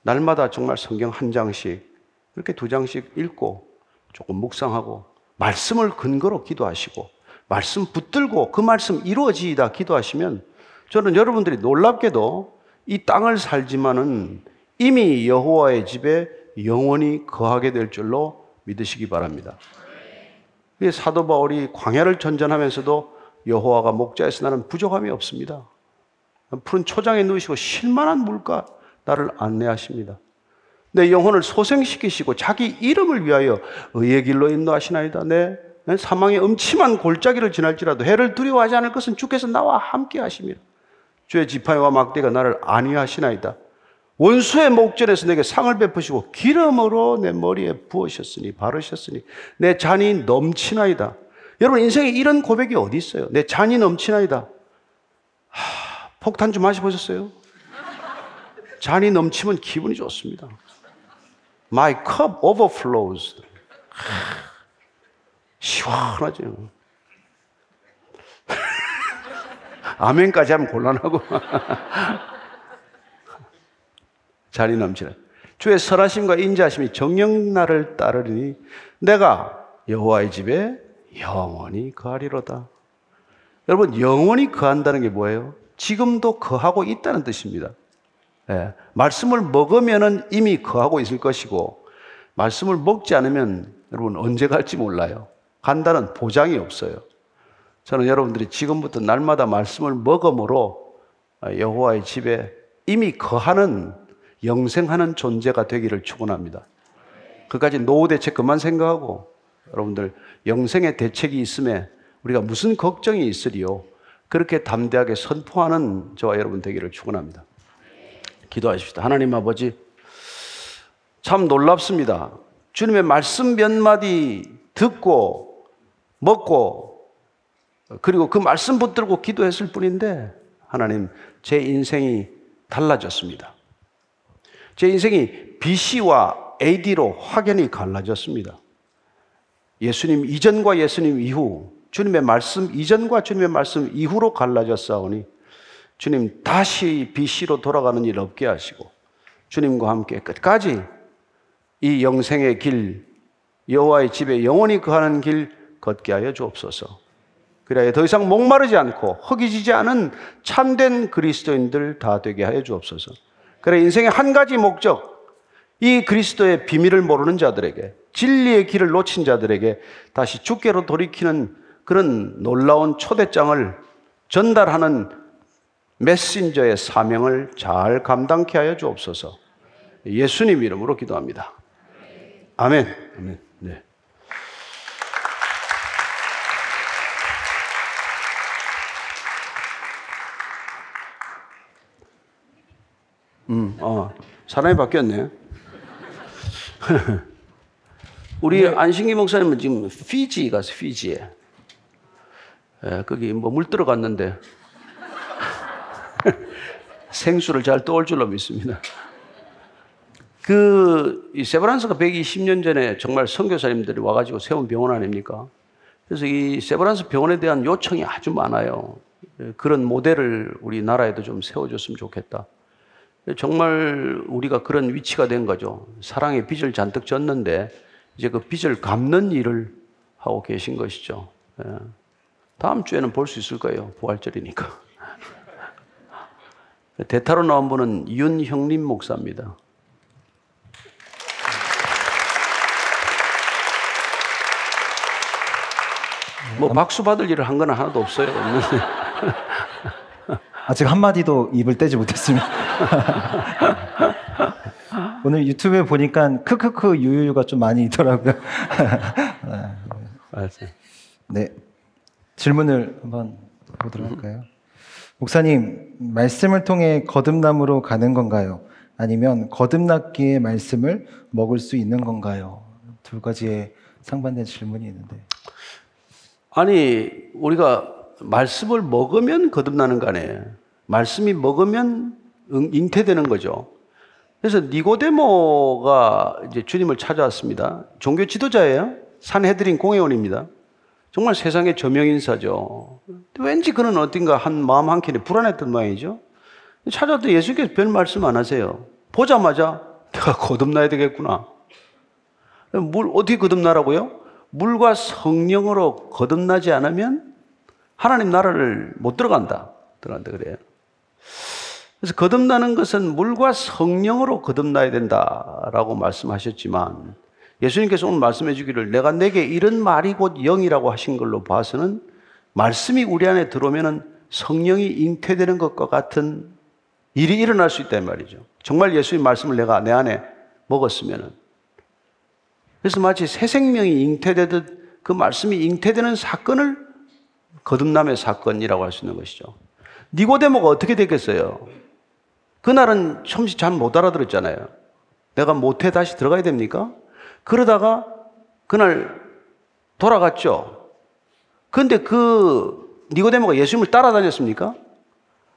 날마다 정말 성경 한 장씩 이렇게 두 장씩 읽고 조금 묵상하고 말씀을 근거로 기도하시고 말씀 붙들고 그 말씀 이루어지다 기도하시면 저는 여러분들이 놀랍게도 이 땅을 살지만은 이미 여호와의 집에 영원히 거하게 될 줄로 믿으시기 바랍니다. 사도 바울이 광야를 전전하면서도 여호와가 목자에서 나는 부족함이 없습니다. 푸른 초장에 누우시고 실만한 물가 나를 안내하십니다. 내 영혼을 소생시키시고 자기 이름을 위하여 의의 길로 인도하시나이다. 내 사망의 음침한 골짜기를 지날지라도 해를 두려워하지 않을 것은 주께서 나와 함께 하십니다. 주의 지팡이와 막대가 나를 안위하시나이다. 원수의 목전에서 내게 상을 베푸시고 기름으로 내 머리에 부으셨으니 바르셨으니 내 잔이 넘치나이다. 여러분 인생에 이런 고백이 어디 있어요? 내 잔이 넘치나이다. 하, 폭탄 좀 마셔보셨어요? 잔이 넘치면 기분이 좋습니다. My cup overflows. 시원하죠. 아멘까지 하면 곤란하고. 잔이 넘치는. 주의 선하심과 인자하심이 정령 나를 따르니 내가 여호와의 집에 영원히 거하리로다. 여러분 영원히 거한다는 게 뭐예요? 지금도 거하고 있다는 뜻입니다. 예, 말씀을 먹으면은 이미 거하고 있을 것이고 말씀을 먹지 않으면 여러분 언제 갈지 몰라요. 간다는 보장이 없어요. 저는 여러분들이 지금부터 날마다 말씀을 먹음으로 여호와의 집에 이미 거하는 영생하는 존재가 되기를 축원합니다. 그까지 노후 대책 그만 생각하고 여러분들 영생의 대책이 있음에 우리가 무슨 걱정이 있으리요? 그렇게 담대하게 선포하는 저와 여러분 되기를 축원합니다. 기도하십시다. 하나님 아버지 참 놀랍습니다. 주님의 말씀 몇 마디 듣고 먹고 그리고 그 말씀 붙들고 기도했을 뿐인데 하나님 제 인생이 달라졌습니다. 제 인생이 BC와 AD로 확연히 갈라졌습니다. 예수님 이전과 예수님 이후 주님의 말씀 이전과 주님의 말씀 이후로 갈라졌사오니 주님 다시 BC로 돌아가는 일 없게 하시고 주님과 함께 끝까지 이 영생의 길 여호와의 집에 영원히 거하는 길 걷게 하여 주옵소서. 그래야 더 이상 목마르지 않고 허기지지 않은 참된 그리스도인들 다 되게 하여 주옵소서. 그래 인생의 한 가지 목적 이 그리스도의 비밀을 모르는 자들에게 진리의 길을 놓친 자들에게 다시 주께로 돌이키는 그런 놀라운 초대장을 전달하는 메신저의 사명을 잘 감당케 하여 주옵소서. 예수님 이름으로 기도합니다. 아멘. 아멘. 네. 음, 어, 사람이 바뀌었네. 우리 네. 안신기 목사님은 지금 피지 가서 피지에. 예, 거기 뭐 물 들어갔는데 생수를 잘 떠올 줄로 믿습니다. 그 세브란스가 120년 전에 정말 선교사님들이 와가지고 세운 병원 아닙니까? 그래서 이 세브란스 병원에 대한 요청이 아주 많아요. 예, 그런 모델을 우리나라에도 좀 세워줬으면 좋겠다. 정말 우리가 그런 위치가 된 거죠. 사랑의 빚을 잔뜩 졌는데 이제 그 빚을 갚는 일을 하고 계신 것이죠. 예. 다음 주에는 볼 수 있을 거예요. 부활절이니까. 대타로 나온 분은 윤형림 목사입니다. 뭐 박수 받을 일을 한 건 하나도 없어요. 아직 한마디도 입을 떼지 못했습니다. 오늘 유튜브에 보니까 크크크 유유유가 좀 많이 있더라고요. 네. 질문을 한번 보도록 할까요? 목사님, 말씀을 통해 거듭남으로 가는 건가요? 아니면 거듭났기에 말씀을 먹을 수 있는 건가요? 두 가지의 상반된 질문이 있는데. 아니, 우리가 말씀을 먹으면 거듭나는 거 아니에요. 말씀이 먹으면 잉태되는 거죠. 그래서 니고데모가 이제 주님을 찾아왔습니다. 종교 지도자예요. 산헤드린 공회원입니다. 정말 세상의 저명 인사죠. 왠지 그는 어딘가 한 마음 한켠에 불안했던 모양이죠. 찾아도 예수께서 별 말씀 안 하세요. 보자마자 내가 거듭나야 되겠구나. 물 어떻게 거듭나라고요? 물과 성령으로 거듭나지 않으면 하나님 나라를 못 들어간다. 들어간다 그래요. 그래서 거듭나는 것은 물과 성령으로 거듭나야 된다라고 말씀하셨지만 예수님께서 오늘 말씀해 주기를 내가 내게 이런 말이 곧 영이라고 하신 걸로 봐서는 말씀이 우리 안에 들어오면은 성령이 잉태되는 것과 같은 일이 일어날 수 있다는 말이죠. 정말 예수님 말씀을 내가 내 안에 먹었으면은 그래서 마치 새 생명이 잉태되듯 그 말씀이 잉태되는 사건을 거듭남의 사건이라고 할 수 있는 것이죠. 니고데모가 어떻게 됐겠어요? 그날은 처음시 잘못 알아들었잖아요. 내가 못해 다시 들어가야 됩니까? 그러다가 그날 돌아갔죠. 근데 그 니고데모가 예수님을 따라다녔습니까?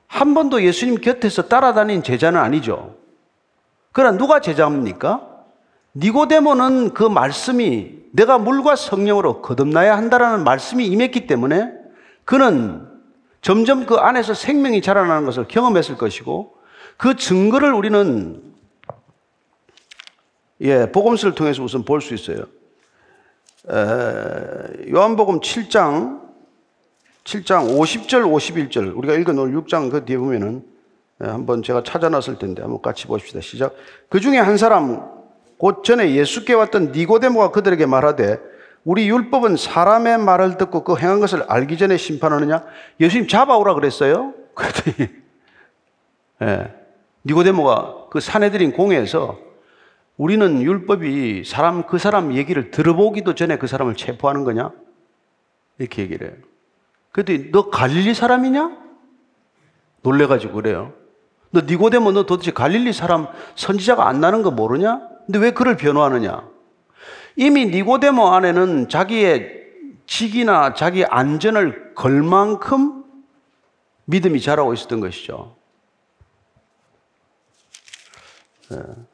한 번도 예수님 곁에서 따라다닌 제자는 아니죠. 그러나 누가 제자입니까? 니고데모는 그 말씀이 내가 물과 성령으로 거듭나야 한다라는 말씀이 임했기 때문에 그는 점점 그 안에서 생명이 자라나는 것을 경험했을 것이고 그 증거를 우리는 예, 복음서를 통해서 우선 볼 수 있어요. 에, 요한복음 7장 7장 50절 51절 우리가 읽어놓은 6장 그 뒤에 보면은 에, 한번 제가 찾아놨을 텐데 한번 같이 봅시다. 시작. 그 중에 한 사람 곧 전에 예수께 왔던 니고데모가 그들에게 말하되 우리 율법은 사람의 말을 듣고 그 행한 것을 알기 전에 심판하느냐? 예수님 잡아오라 그랬어요. 그랬더니 예, 니고데모가 그 사내들인 공회에서 우리는 율법이 사람 그 사람 얘기를 들어보기도 전에 그 사람을 체포하는 거냐? 이렇게 얘기를 해요. 그랬더니 너 갈릴리 사람이냐? 놀래가지고 그래요. 너 니고데모 너 도대체 갈릴리 사람 선지자가 안 나는 거 모르냐? 근데 왜 그를 변호하느냐? 이미 니고데모 안에는 자기의 직이나 자기 안전을 걸 만큼 믿음이 자라고 있었던 것이죠. 예.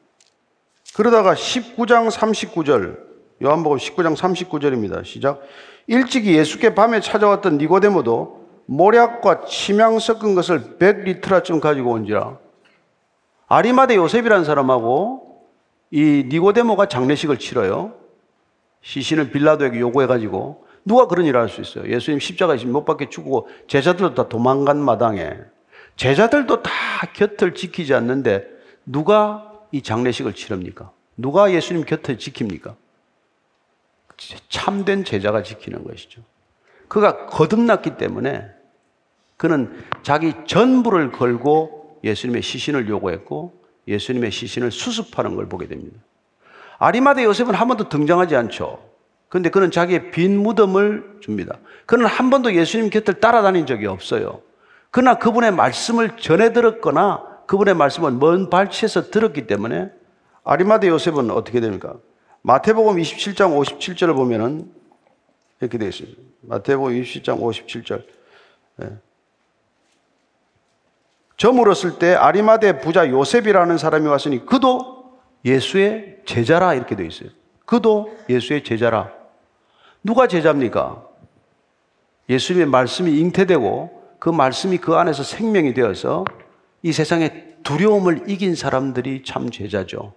그러다가 19장 39절, 요한복음 19장 39절입니다. 시작. 일찍이 예수께 밤에 찾아왔던 니고데모도 모략과 침향 섞은 것을 100리트라쯤 가지고 온지라. 아리마대 요셉이라는 사람하고 이 니고데모가 장례식을 치러요. 시신을 빌라도에게 요구해가지고 누가 그런 일을 할 수 있어요? 예수님 십자가에 못 박혀 죽고 제자들도 다 도망간 마당에 제자들도 다 곁을 지키지 않는데 누가 이 장례식을 치릅니까? 누가 예수님 곁을 지킵니까? 참된 제자가 지키는 것이죠. 그가 거듭났기 때문에 그는 자기 전부를 걸고 예수님의 시신을 요구했고 예수님의 시신을 수습하는 걸 보게 됩니다. 아리마대 요셉은 한 번도 등장하지 않죠. 그런데 그는 자기의 빈 무덤을 줍니다. 그는 한 번도 예수님 곁을 따라다닌 적이 없어요. 그러나 그분의 말씀을 전해 들었거나 그분의 말씀을 먼 발치에서 들었기 때문에 아리마대 요셉은 어떻게 됩니까? 마태복음 27장 57절을 보면은 이렇게 되어 있습니다. 마태복음 27장 57절. 예. 저 물었을 때 아리마대 부자 요셉이라는 사람이 왔으니 그도 예수의 제자라 이렇게 되어 있어요. 그도 예수의 제자라. 누가 제자입니까? 예수님의 말씀이 잉태되고 그 말씀이 그 안에서 생명이 되어서 이 세상의 두려움을 이긴 사람들이 참 제자죠.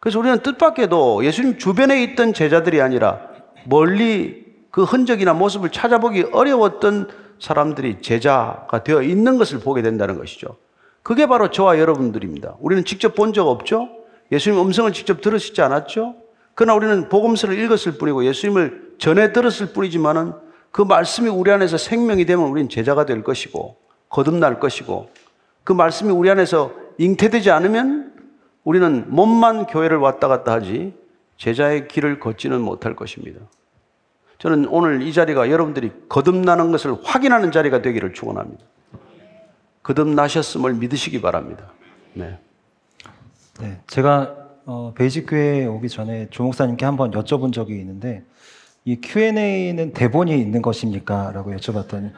그래서 우리는 뜻밖에도 예수님 주변에 있던 제자들이 아니라 멀리 그 흔적이나 모습을 찾아보기 어려웠던 사람들이 제자가 되어 있는 것을 보게 된다는 것이죠. 그게 바로 저와 여러분들입니다. 우리는 직접 본 적 없죠? 예수님 음성을 직접 들으시지 않았죠? 그러나 우리는 복음서를 읽었을 뿐이고 예수님을 전해 들었을 뿐이지만은 그 말씀이 우리 안에서 생명이 되면 우리는 제자가 될 것이고 거듭날 것이고 그 말씀이 우리 안에서 잉태되지 않으면 우리는 몸만 교회를 왔다 갔다 하지 제자의 길을 걷지는 못할 것입니다. 저는 오늘 이 자리가 여러분들이 거듭나는 것을 확인하는 자리가 되기를 축원합니다. 거듭나셨음을 믿으시기 바랍니다. 네. 네, 제가 어, 베이직 교회에 오기 전에 조 목사님께 한번 여쭤본 적이 있는데 이 Q&A는 대본이 있는 것입니까? 라고 여쭤봤더니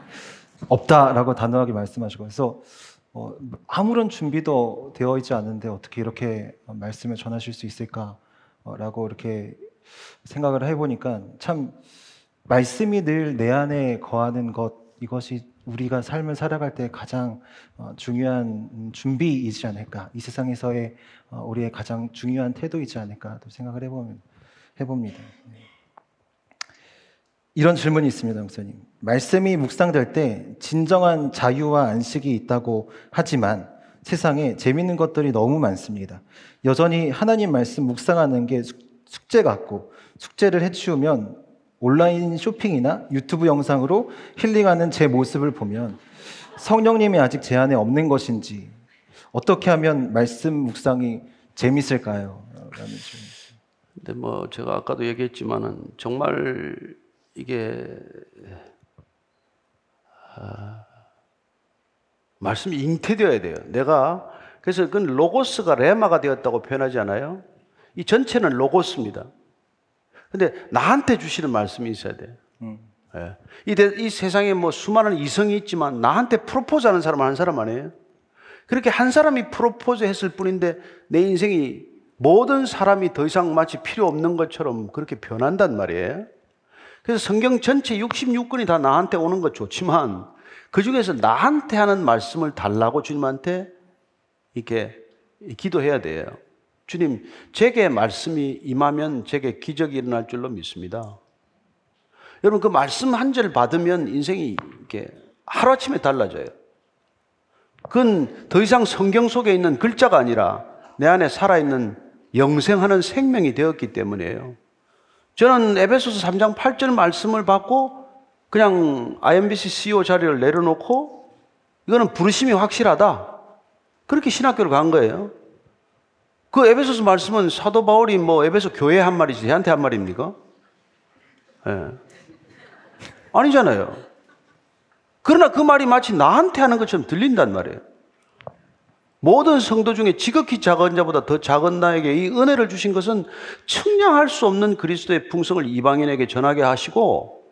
없다라고 단호하게 말씀하시고 그래서 어, 아무런 준비도 되어 있지 않은데 어떻게 이렇게 말씀을 전하실 수 있을까라고 이렇게 생각을 해보니까 참 말씀이 늘 내 안에 거하는 것 이것이 우리가 삶을 살아갈 때 가장 어, 중요한 준비이지 않을까 이 세상에서의 어, 우리의 가장 중요한 태도이지 않을까 또 생각을 해보면 해봅니다. 네. 이런 질문이 있습니다, 목사님. 말씀이 묵상될 때 진정한 자유와 안식이 있다고 하지만 세상에 재밌는 것들이 너무 많습니다. 여전히 하나님 말씀 묵상하는 게 숙- 숙제 같고 숙제를 해치우면 온라인 쇼핑이나 유튜브 영상으로 힐링하는 제 모습을 보면 성령님이 아직 제 안에 없는 것인지 어떻게 하면 말씀 묵상이 재밌을까요? 라는 질문. 근데 뭐 제가 아까도 얘기했지만은 정말 이게 아, 말씀이 잉태되어야 돼요. 내가 그래서 그건 로고스가 레마가 되었다고 표현하지 않아요? 이 전체는 로고스입니다. 근데 나한테 주시는 말씀이 있어야 돼요. 예. 이, 대- 이 세상에 뭐 수많은 이성이 있지만 나한테 프로포즈 하는 사람은 한 사람 아니에요? 그렇게 한 사람이 프로포즈 했을 뿐인데 내 인생이 모든 사람이 더 이상 마치 필요 없는 것처럼 그렇게 변한단 말이에요. 그래서 성경 전체 66권이 다 나한테 오는 것 좋지만 그 중에서 나한테 하는 말씀을 달라고 주님한테 이렇게 기도해야 돼요. 주님, 제게 말씀이 임하면 제게 기적이 일어날 줄로 믿습니다. 여러분 그 말씀 한 절 받으면 인생이 이렇게 하루아침에 달라져요. 그건 더 이상 성경 속에 있는 글자가 아니라 내 안에 살아있는 영생하는 생명이 되었기 때문이에요. 저는 에베소서 3장 8절 말씀을 받고 그냥 IMBC CEO 자리를 내려놓고 이거는 부르심이 확실하다. 그렇게 신학교를 간 거예요. 그 에베소서 말씀은 사도 바울이 뭐 에베소 교회 한 말이지 저한테 한 말입니까? 예. 아니잖아요. 그러나 그 말이 마치 나한테 하는 것처럼 들린단 말이에요. 모든 성도 중에 지극히 작은 자보다 더 작은 나에게 이 은혜를 주신 것은 측량할 수 없는 그리스도의 풍성을 이방인에게 전하게 하시고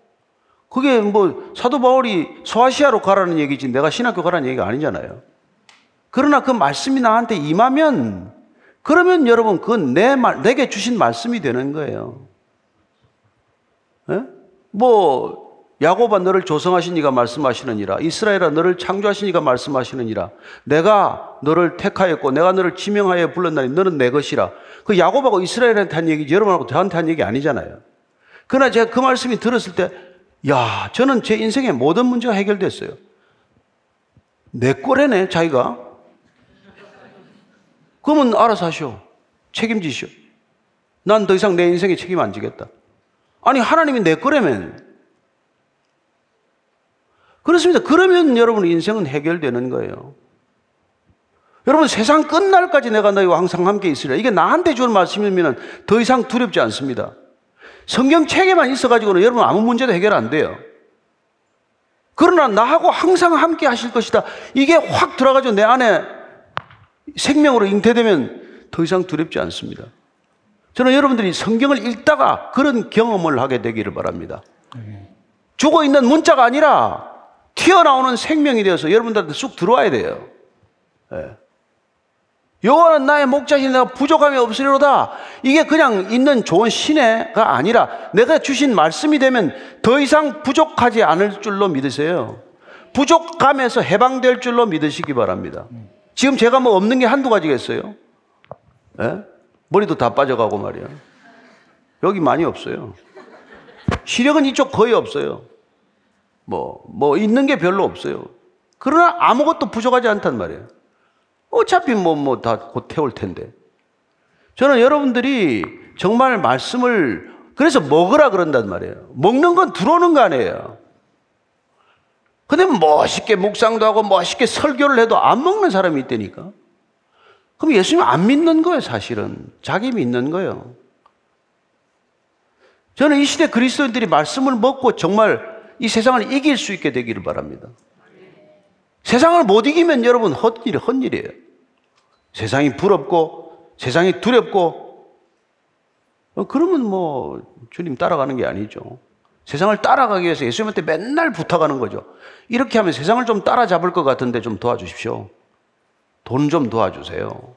그게 뭐 사도 바울이 소아시아로 가라는 얘기지 내가 신학교 가라는 얘기가 아니잖아요. 그러나 그 말씀이 나한테 임하면 그러면 여러분 그건 내 말, 내게 주신 말씀이 되는 거예요. 예? 뭐 야곱아 너를 조성하시니가 말씀하시느니라 이스라엘아 너를 창조하시니가 말씀하시느니라 내가 너를 택하였고 내가 너를 지명하여 불렀나니 너는 내 것이라 그 야곱하고 이스라엘한테 한 얘기지 여러분하고 저한테 한 얘기 아니잖아요 그러나 제가 그 말씀이 들었을 때 야, 저는 제 인생의 모든 문제가 해결됐어요. 내 꼴에네, 자기가. 그러면 알아서 하시오. 책임지시오. 난 더 이상 내 인생에 책임 안 지겠다. 아니, 하나님이 내 거라면. 그렇습니다. 그러면 여러분 인생은 해결되는 거예요. 여러분 세상 끝날까지 내가 너희와 항상 함께 있으리라. 이게 나한테 준 말씀이면 더 이상 두렵지 않습니다. 성경 책에만 있어가지고는 여러분 아무 문제도 해결 안 돼요. 그러나 나하고 항상 함께 하실 것이다. 이게 확 들어가지고 내 안에 생명으로 잉태되면 더 이상 두렵지 않습니다. 저는 여러분들이 성경을 읽다가 그런 경험을 하게 되기를 바랍니다. 죽어 있는 문자가 아니라 튀어나오는 생명이 되어서 여러분들한테 쑥 들어와야 돼요. 예. 여호와는 나의 목자신 내가 부족함이 없으리로다. 이게 그냥 있는 좋은 신뢰가 아니라 내가 주신 말씀이 되면 더 이상 부족하지 않을 줄로 믿으세요. 부족감에서 해방될 줄로 믿으시기 바랍니다. 지금 제가 뭐 없는 게 한두 가지겠어요? 예? 머리도 다 빠져가고 말이야. 여기 많이 없어요. 시력은 이쪽 거의 없어요. 뭐, 뭐 있는 게 별로 없어요. 그러나 아무것도 부족하지 않단 말이에요. 어차피 뭐, 뭐, 다 곧 태울 텐데. 저는 여러분들이 정말 말씀을, 그래서 먹으라 그런단 말이에요. 먹는 건 들어오는 거 아니에요. 근데 멋있게 묵상도 하고 멋있게 설교를 해도 안 먹는 사람이 있다니까. 그럼 예수님 안 믿는 거예요, 사실은. 자기 믿는 거예요. 저는 이 시대 그리스도인들이 말씀을 먹고 정말 이 세상을 이길 수 있게 되기를 바랍니다. 세상을 못 이기면 여러분 헛일, 헛일이에요. 세상이 부럽고, 세상이 두렵고, 어, 그러면 뭐, 주님 따라가는 게 아니죠. 세상을 따라가기 위해서 예수님한테 맨날 부탁하는 거죠. 이렇게 하면 세상을 좀 따라잡을 것 같은데 좀 도와주십시오. 돈 좀 도와주세요.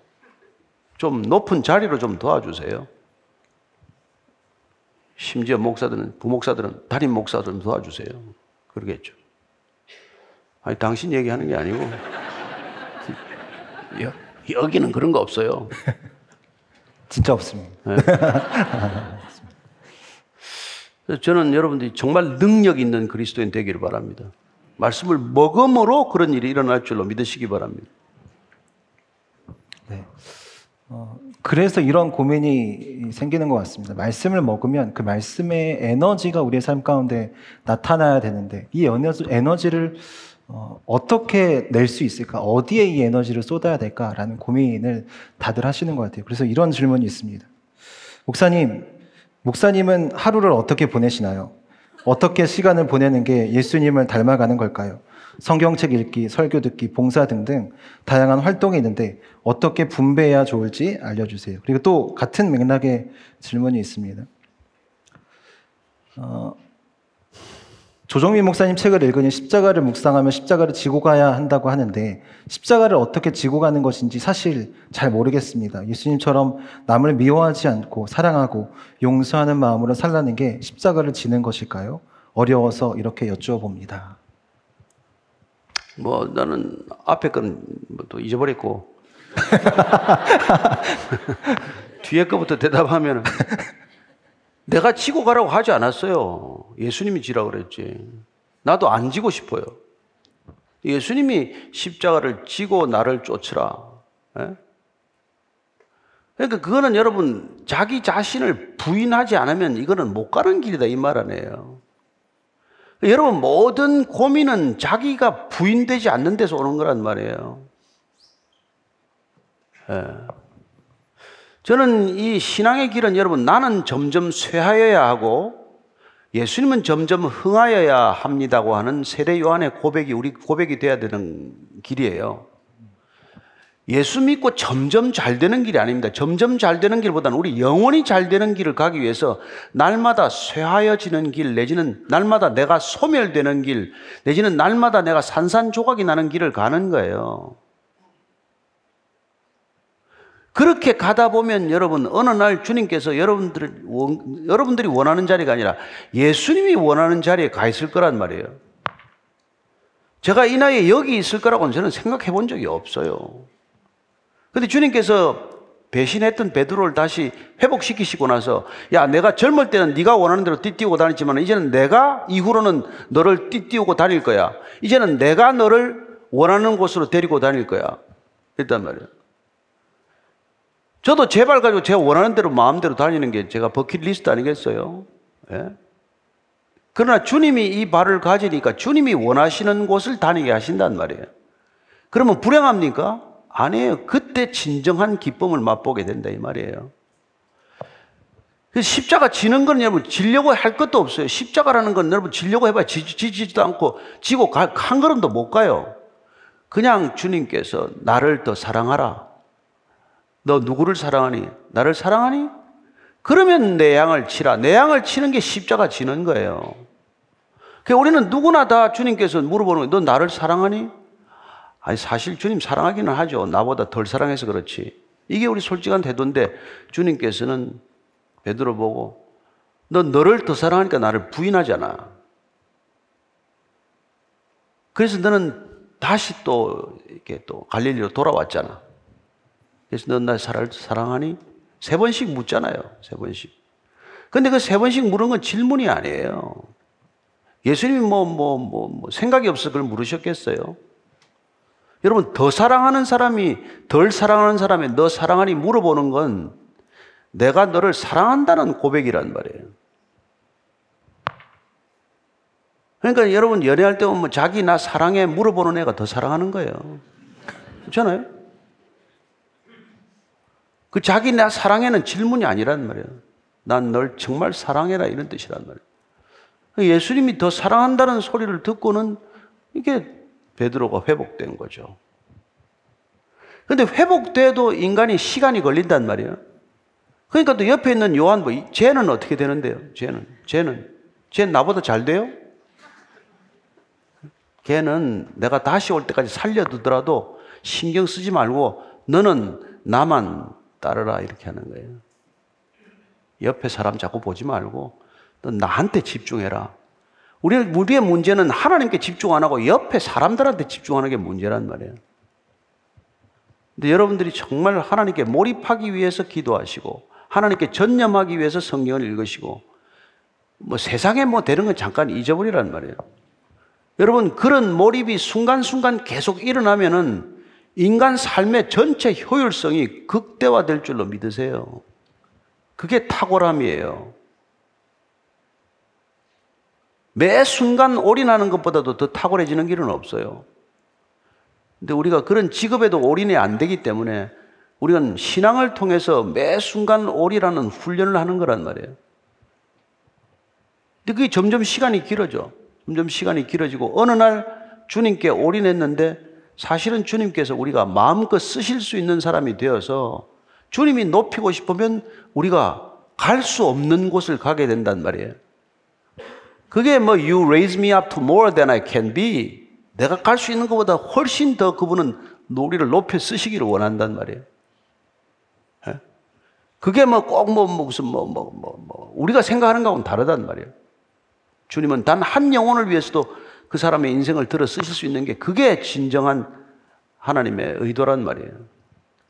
좀 높은 자리로 좀 도와주세요. 심지어 목사들은, 부목사들은, 담임 목사들은 도와주세요. 그러겠죠. 아니, 당신 얘기하는 게 아니고, 여, 여기는 그런 거 없어요. 진짜 없습니다. 그래서 저는 여러분들이 정말 능력 있는 그리스도인 되기를 바랍니다. 말씀을 먹음으로 그런 일이 일어날 줄로 믿으시기 바랍니다. 네. 어, 그래서 이런 고민이 생기는 것 같습니다. 말씀을 먹으면 그 말씀의 에너지가 우리의 삶 가운데 나타나야 되는데 이 에너지, 에너지를 어, 어떻게 낼 수 있을까? 어디에 이 에너지를 쏟아야 될까라는 고민을 다들 하시는 것 같아요. 그래서 이런 질문이 있습니다. 목사님, 목사님은 하루를 어떻게 보내시나요? 어떻게 시간을 보내는 게 예수님을 닮아가는 걸까요? 성경책 읽기, 설교 듣기, 봉사 등등 다양한 활동이 있는데 어떻게 분배해야 좋을지 알려주세요. 그리고 또 같은 맥락의 질문이 있습니다. 어, 조정민 목사님 책을 읽으니 십자가를 묵상하며 십자가를 지고 가야 한다고 하는데 십자가를 어떻게 지고 가는 것인지 사실 잘 모르겠습니다. 예수님처럼 남을 미워하지 않고 사랑하고 용서하는 마음으로 살라는 게 십자가를 지는 것일까요? 어려워서 이렇게 여쭈어 봅니다. 뭐 나는 앞에 건또 잊어버렸고 뒤에 거부터 대답하면 내가 지고 가라고 하지 않았어요. 예수님이 지라 그랬지. 나도 안 지고 싶어요. 예수님이 십자가를 지고 나를 쫓으라. 예? 그러니까 그거는 여러분 자기 자신을 부인하지 않으면 이거는 못 가는 길이다 이 말 아니에요. 여러분 모든 고민은 자기가 부인되지 않는 데서 오는 거란 말이에요. 예. 저는 이 신앙의 길은 여러분 나는 점점 쇠하여야 하고 예수님은 점점 흥하여야 합니다고 하는 세례 요한의 고백이 우리 고백이 돼야 되는 길이에요. 예수 믿고 점점 잘 되는 길이 아닙니다. 점점 잘 되는 길보다는 우리 영원히 잘 되는 길을 가기 위해서 날마다 쇠하여지는 길 내지는 날마다 내가 소멸되는 길 내지는 날마다 내가 산산조각이 나는 길을 가는 거예요. 그렇게 가다 보면 여러분 어느 날 주님께서 여러분들 원, 여러분들이 원하는 자리가 아니라 예수님이 원하는 자리에 가 있을 거란 말이에요. 제가 이 나이에 여기 있을 거라고는 저는 생각해 본 적이 없어요. 근데 주님께서 배신했던 베드로를 다시 회복시키시고 나서 야 내가 젊을 때는 네가 원하는 대로 띠띠우고 다녔지만 이제는 내가 이후로는 너를 띠띠우고 다닐 거야. 이제는 내가 너를 원하는 곳으로 데리고 다닐 거야. 일단 말이에요. 저도 제발 가지고 제가 원하는 대로 마음대로 다니는 게 제가 버킷리스트 아니겠어요? 예? 그러나 주님이 이 발을 가지니까 주님이 원하시는 곳을 다니게 하신단 말이에요. 그러면 불행합니까? 아니에요. 그때 진정한 기쁨을 맛보게 된다 이 말이에요. 그 십자가 지는 건 여러분 지려고 할 것도 없어요. 십자가라는 건 여러분 지려고 해봐야 지, 지지도 않고 지고 가, 한 걸음도 못 가요. 그냥 주님께서 나를 더 사랑하라. 너 누구를 사랑하니? 나를 사랑하니? 그러면 내 양을 치라. 내 양을 치는 게 십자가 지는 거예요. 그 우리는 누구나 다 주님께서 물어보는 거예요. 너 나를 사랑하니? 아니 사실 주님 사랑하기는 하죠. 나보다 덜 사랑해서 그렇지. 이게 우리 솔직한 태도인데 주님께서는 베드로 보고 너 너를 더 사랑하니까 나를 부인하잖아. 그래서 너는 다시 또 이렇게 또 갈릴리로 돌아왔잖아. 그래서 넌날 사랑하니? 세 번씩 묻잖아요. 세 번씩. 근데 그 세 번씩 물은 건 질문이 아니에요. 예수님이 뭐, 뭐, 뭐, 뭐 생각이 없어 그걸 물으셨겠어요? 여러분, 더 사랑하는 사람이 덜 사랑하는 사람이 너 사랑하니 물어보는 건 내가 너를 사랑한다는 고백이란 말이에요. 그러니까 여러분 연애할 때 보면 자기 나 사랑해 물어보는 애가 더 사랑하는 거예요. 그렇잖아요? 그 자기 나 사랑해는 질문이 아니란 말이에요. 난 널 정말 사랑해라 이런 뜻이란 말이에요. 예수님이 더 사랑한다는 소리를 듣고는 이게 베드로가 회복된 거죠. 근데 회복돼도 인간이 시간이 걸린단 말이에요. 그러니까 또 옆에 있는 요한 뭐 쟤는 어떻게 되는데요? 쟤는 쟤는 쟤는 나보다 잘 돼요? 걔는 내가 다시 올 때까지 살려두더라도 신경 쓰지 말고 너는 나만 따르라 이렇게 하는 거예요. 옆에 사람 자꾸 보지 말고 너 나한테 집중해라. 우리 우리의 문제는 하나님께 집중 안 하고 옆에 사람들한테 집중하는 게 문제란 말이에요. 근데 여러분들이 정말 하나님께 몰입하기 위해서 기도하시고 하나님께 전념하기 위해서 성경을 읽으시고 뭐 세상에 뭐 되는 건 잠깐 잊어버리란 말이에요. 여러분 그런 몰입이 순간순간 계속 일어나면은 인간 삶의 전체 효율성이 극대화될 줄로 믿으세요. 그게 탁월함이에요. 매 순간 올인하는 것보다도 더 탁월해지는 길은 없어요. 근데 우리가 그런 직업에도 올인이 안 되기 때문에 우리는 신앙을 통해서 매 순간 올이라는 훈련을 하는 거란 말이에요. 근데 그게 점점 시간이 길어져. 점점 시간이 길어지고 어느 날 주님께 올인했는데 사실은 주님께서 우리가 마음껏 쓰실 수 있는 사람이 되어서 주님이 높이고 싶으면 우리가 갈 수 없는 곳을 가게 된단 말이에요. 그게 뭐 you raise me up to more than I can be. 내가 갈 수 있는 것보다 훨씬 더 그분은 우리를 높여 쓰시기를 원한단 말이에요. 예? 그게 뭐꼭뭐 무슨 뭐 뭐 뭐 뭐 우리가 생각하는 거하고는 다르단 말이에요. 주님은 단 한 영혼을 위해서도 그 사람의 인생을 들어 쓰실 수 있는 게 그게 진정한 하나님의 의도란 말이에요.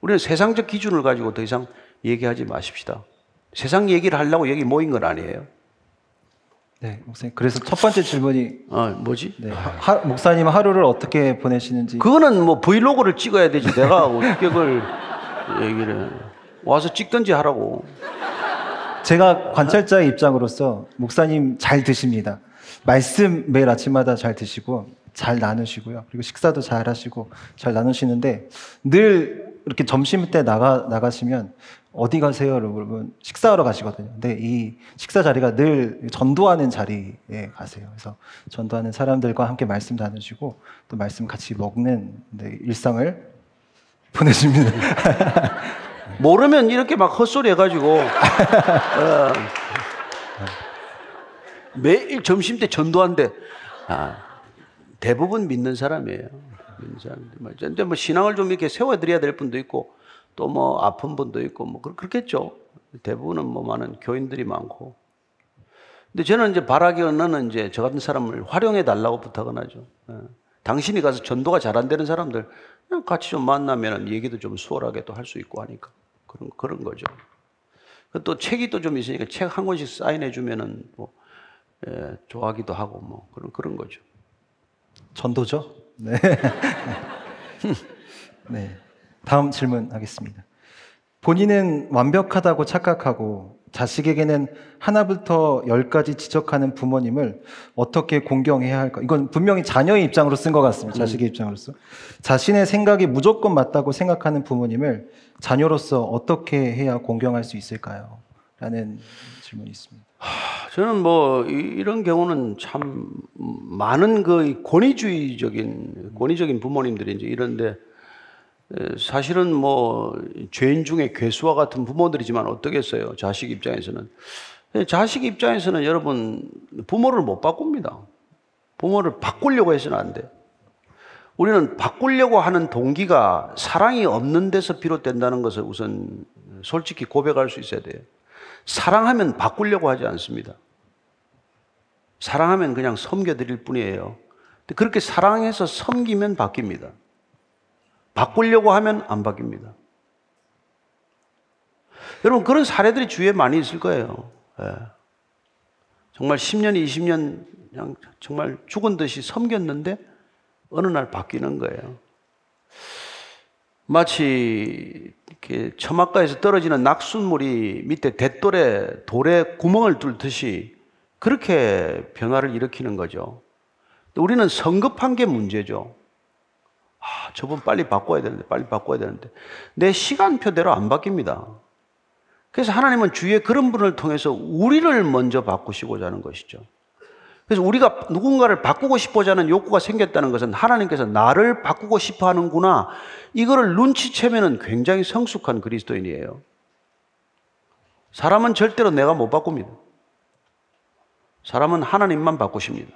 우리는 세상적 기준을 가지고 더 이상 얘기하지 마십시다. 세상 얘기를 하려고 여기 모인 건 아니에요. 네, 목사님. 그래서 첫 번째 질문이 어, 뭐지? 네, 하, 목사님 하루를 어떻게 보내시는지 그거는 뭐 브이로그를 찍어야 되지. 내가 어떻게 그걸 얘기를 해. 와서 찍든지 하라고. 제가 관찰자의 입장으로서 목사님 잘 드십니다. 말씀 매일 아침마다 잘 드시고 잘 나누시고요. 그리고 식사도 잘 하시고 잘 나누시는데 늘 이렇게 점심 때 나가 나가시면 어디 가세요, 여러분? 식사하러 가시거든요. 근데 이 식사 자리가 늘 전도하는 자리에 가세요. 그래서 전도하는 사람들과 함께 말씀 나누시고 또 말씀 같이 먹는 네, 일상을 보내십니다. 모르면 이렇게 막 헛소리 해가지고 어, 매일 점심 때 전도한대. 아, 대부분 믿는 사람이에요. 믿는 사람들. 뭐, 근데 뭐 신앙을 좀 이렇게 세워드려야 될 분도 있고 또 뭐 아픈 분도 있고 뭐 그렇- 그렇겠죠. 대부분은 뭐 많은 교인들이 많고. 근데 저는 이제 바라기는 이제 저 같은 사람을 활용해 달라고 부탁은 하죠. 예. 당신이 가서 전도가 잘 안 되는 사람들 같이 좀 만나면 얘기도 좀 수월하게 또 할 수 있고 하니까 그런 그런 거죠. 그또 책이 또 좀 있으니까 책 한 권씩 사인해 주면은 뭐 예, 좋아하기도 하고 뭐 그런 그런 거죠. 전도죠? 네. 네. 다음 질문 하겠습니다. 본인은 완벽하다고 착각하고 자식에게는 하나부터 열까지 지적하는 부모님을 어떻게 공경해야 할까? 이건 분명히 자녀의 입장으로 쓴 것 같습니다. 자식의 입장으로서. 자신의 생각이 무조건 맞다고 생각하는 부모님을 자녀로서 어떻게 해야 공경할 수 있을까요? 라는 질문이 있습니다. 저는 뭐 이- 이런 경우는 참 많은 그 권위주의적인 권위적인 부모님들이 이제 이런데 에, 사실은 뭐 죄인 중에 괴수와 같은 부모들이지만 어떻겠어요 자식 입장에서는 에, 자식 입장에서는 여러분 부모를 못 바꿉니다 부모를 바꾸려고 해서는 안 돼. 우리는 바꾸려고 하는 동기가 사랑이 없는 데서 비롯된다는 것을 우선 솔직히 고백할 수 있어야 돼요. 사랑하면 바꾸려고 하지 않습니다. 사랑하면 그냥 섬겨드릴 뿐이에요. 그렇게 사랑해서 섬기면 바뀝니다. 바꾸려고 하면 안 바뀝니다. 여러분, 그런 사례들이 주위에 많이 있을 거예요. 예. 정말 10년, 20년 그냥 정말 죽은 듯이 섬겼는데 어느 날 바뀌는 거예요. 마치 이렇게 처막가에서 떨어지는 낙순물이 밑에 대돌에 돌에 구멍을 뚫듯이 그렇게 변화를 일으키는 거죠. 우리는 성급한 게 문제죠. 아, 저분 빨리 바꿔야 되는데, 빨리 바꿔야 되는데. 내 시간표대로 안 바뀝니다. 그래서 하나님은 주위에 그런 분을 통해서 우리를 먼저 바꾸시고자 하는 것이죠. 그래서 우리가 누군가를 바꾸고 싶어자 하는 욕구가 생겼다는 것은 하나님께서 나를 바꾸고 싶어 하는구나. 이거를 눈치채면은 굉장히 성숙한 그리스도인이에요. 사람은 절대로 내가 못 바꿉니다. 사람은 하나님만 바꾸십니다.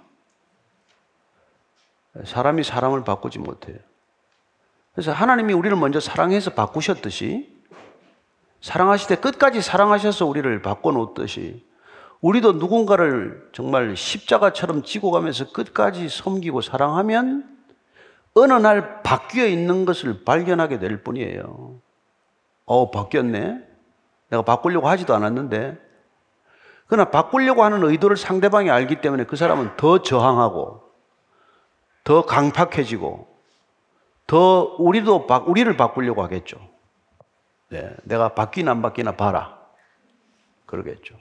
사람이 사람을 바꾸지 못해요. 그래서 하나님이 우리를 먼저 사랑해서 바꾸셨듯이 사랑하실 때 끝까지 사랑하셔서 우리를 바꿔놓듯이 우리도 누군가를 정말 십자가처럼 지고 가면서 끝까지 섬기고 사랑하면 어느 날 바뀌어 있는 것을 발견하게 될 뿐이에요. 어, 바뀌었네? 내가 바꾸려고 하지도 않았는데. 그러나 바꾸려고 하는 의도를 상대방이 알기 때문에 그 사람은 더 저항하고, 더 강팍해지고, 더 우리도, 바, 우리를 바꾸려고 하겠죠. 네, 내가 바뀌나 안 바뀌나 봐라. 그러겠죠.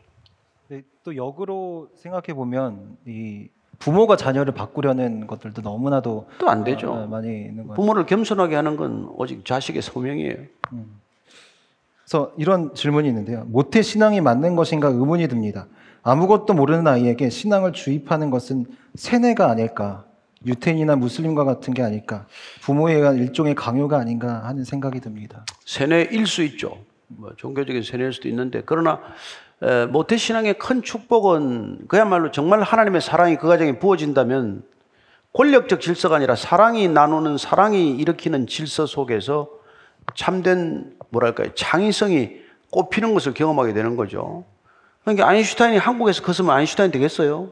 네, 또 역으로 생각해 보면 이 부모가 자녀를 바꾸려는 것들도 너무나도 또 안 되죠. 어, 많이 있는 것 같아요. 부모를 겸손하게 하는 건 오직 자식의 소명이에요. 그래서 이런 질문이 있는데요. 모태 신앙이 맞는 것인가 의문이 듭니다. 아무것도 모르는 아이에게 신앙을 주입하는 것은 세뇌가 아닐까? 유태인이나 무슬림과 같은 게 아닐까? 부모에 의한 일종의 강요가 아닌가 하는 생각이 듭니다. 세뇌일 수 있죠. 뭐 종교적인 세뇌일 수도 있는데 그러나 에, 모태 신앙의 큰 축복은 그야말로 정말 하나님의 사랑이 그 가정에 부어진다면 권력적 질서가 아니라 사랑이 나누는 사랑이 일으키는 질서 속에서 참된 뭐랄까요 창의성이 꽃피는 것을 경험하게 되는 거죠. 그러니까 아인슈타인이 한국에서 컸으면 아인슈타인 되겠어요?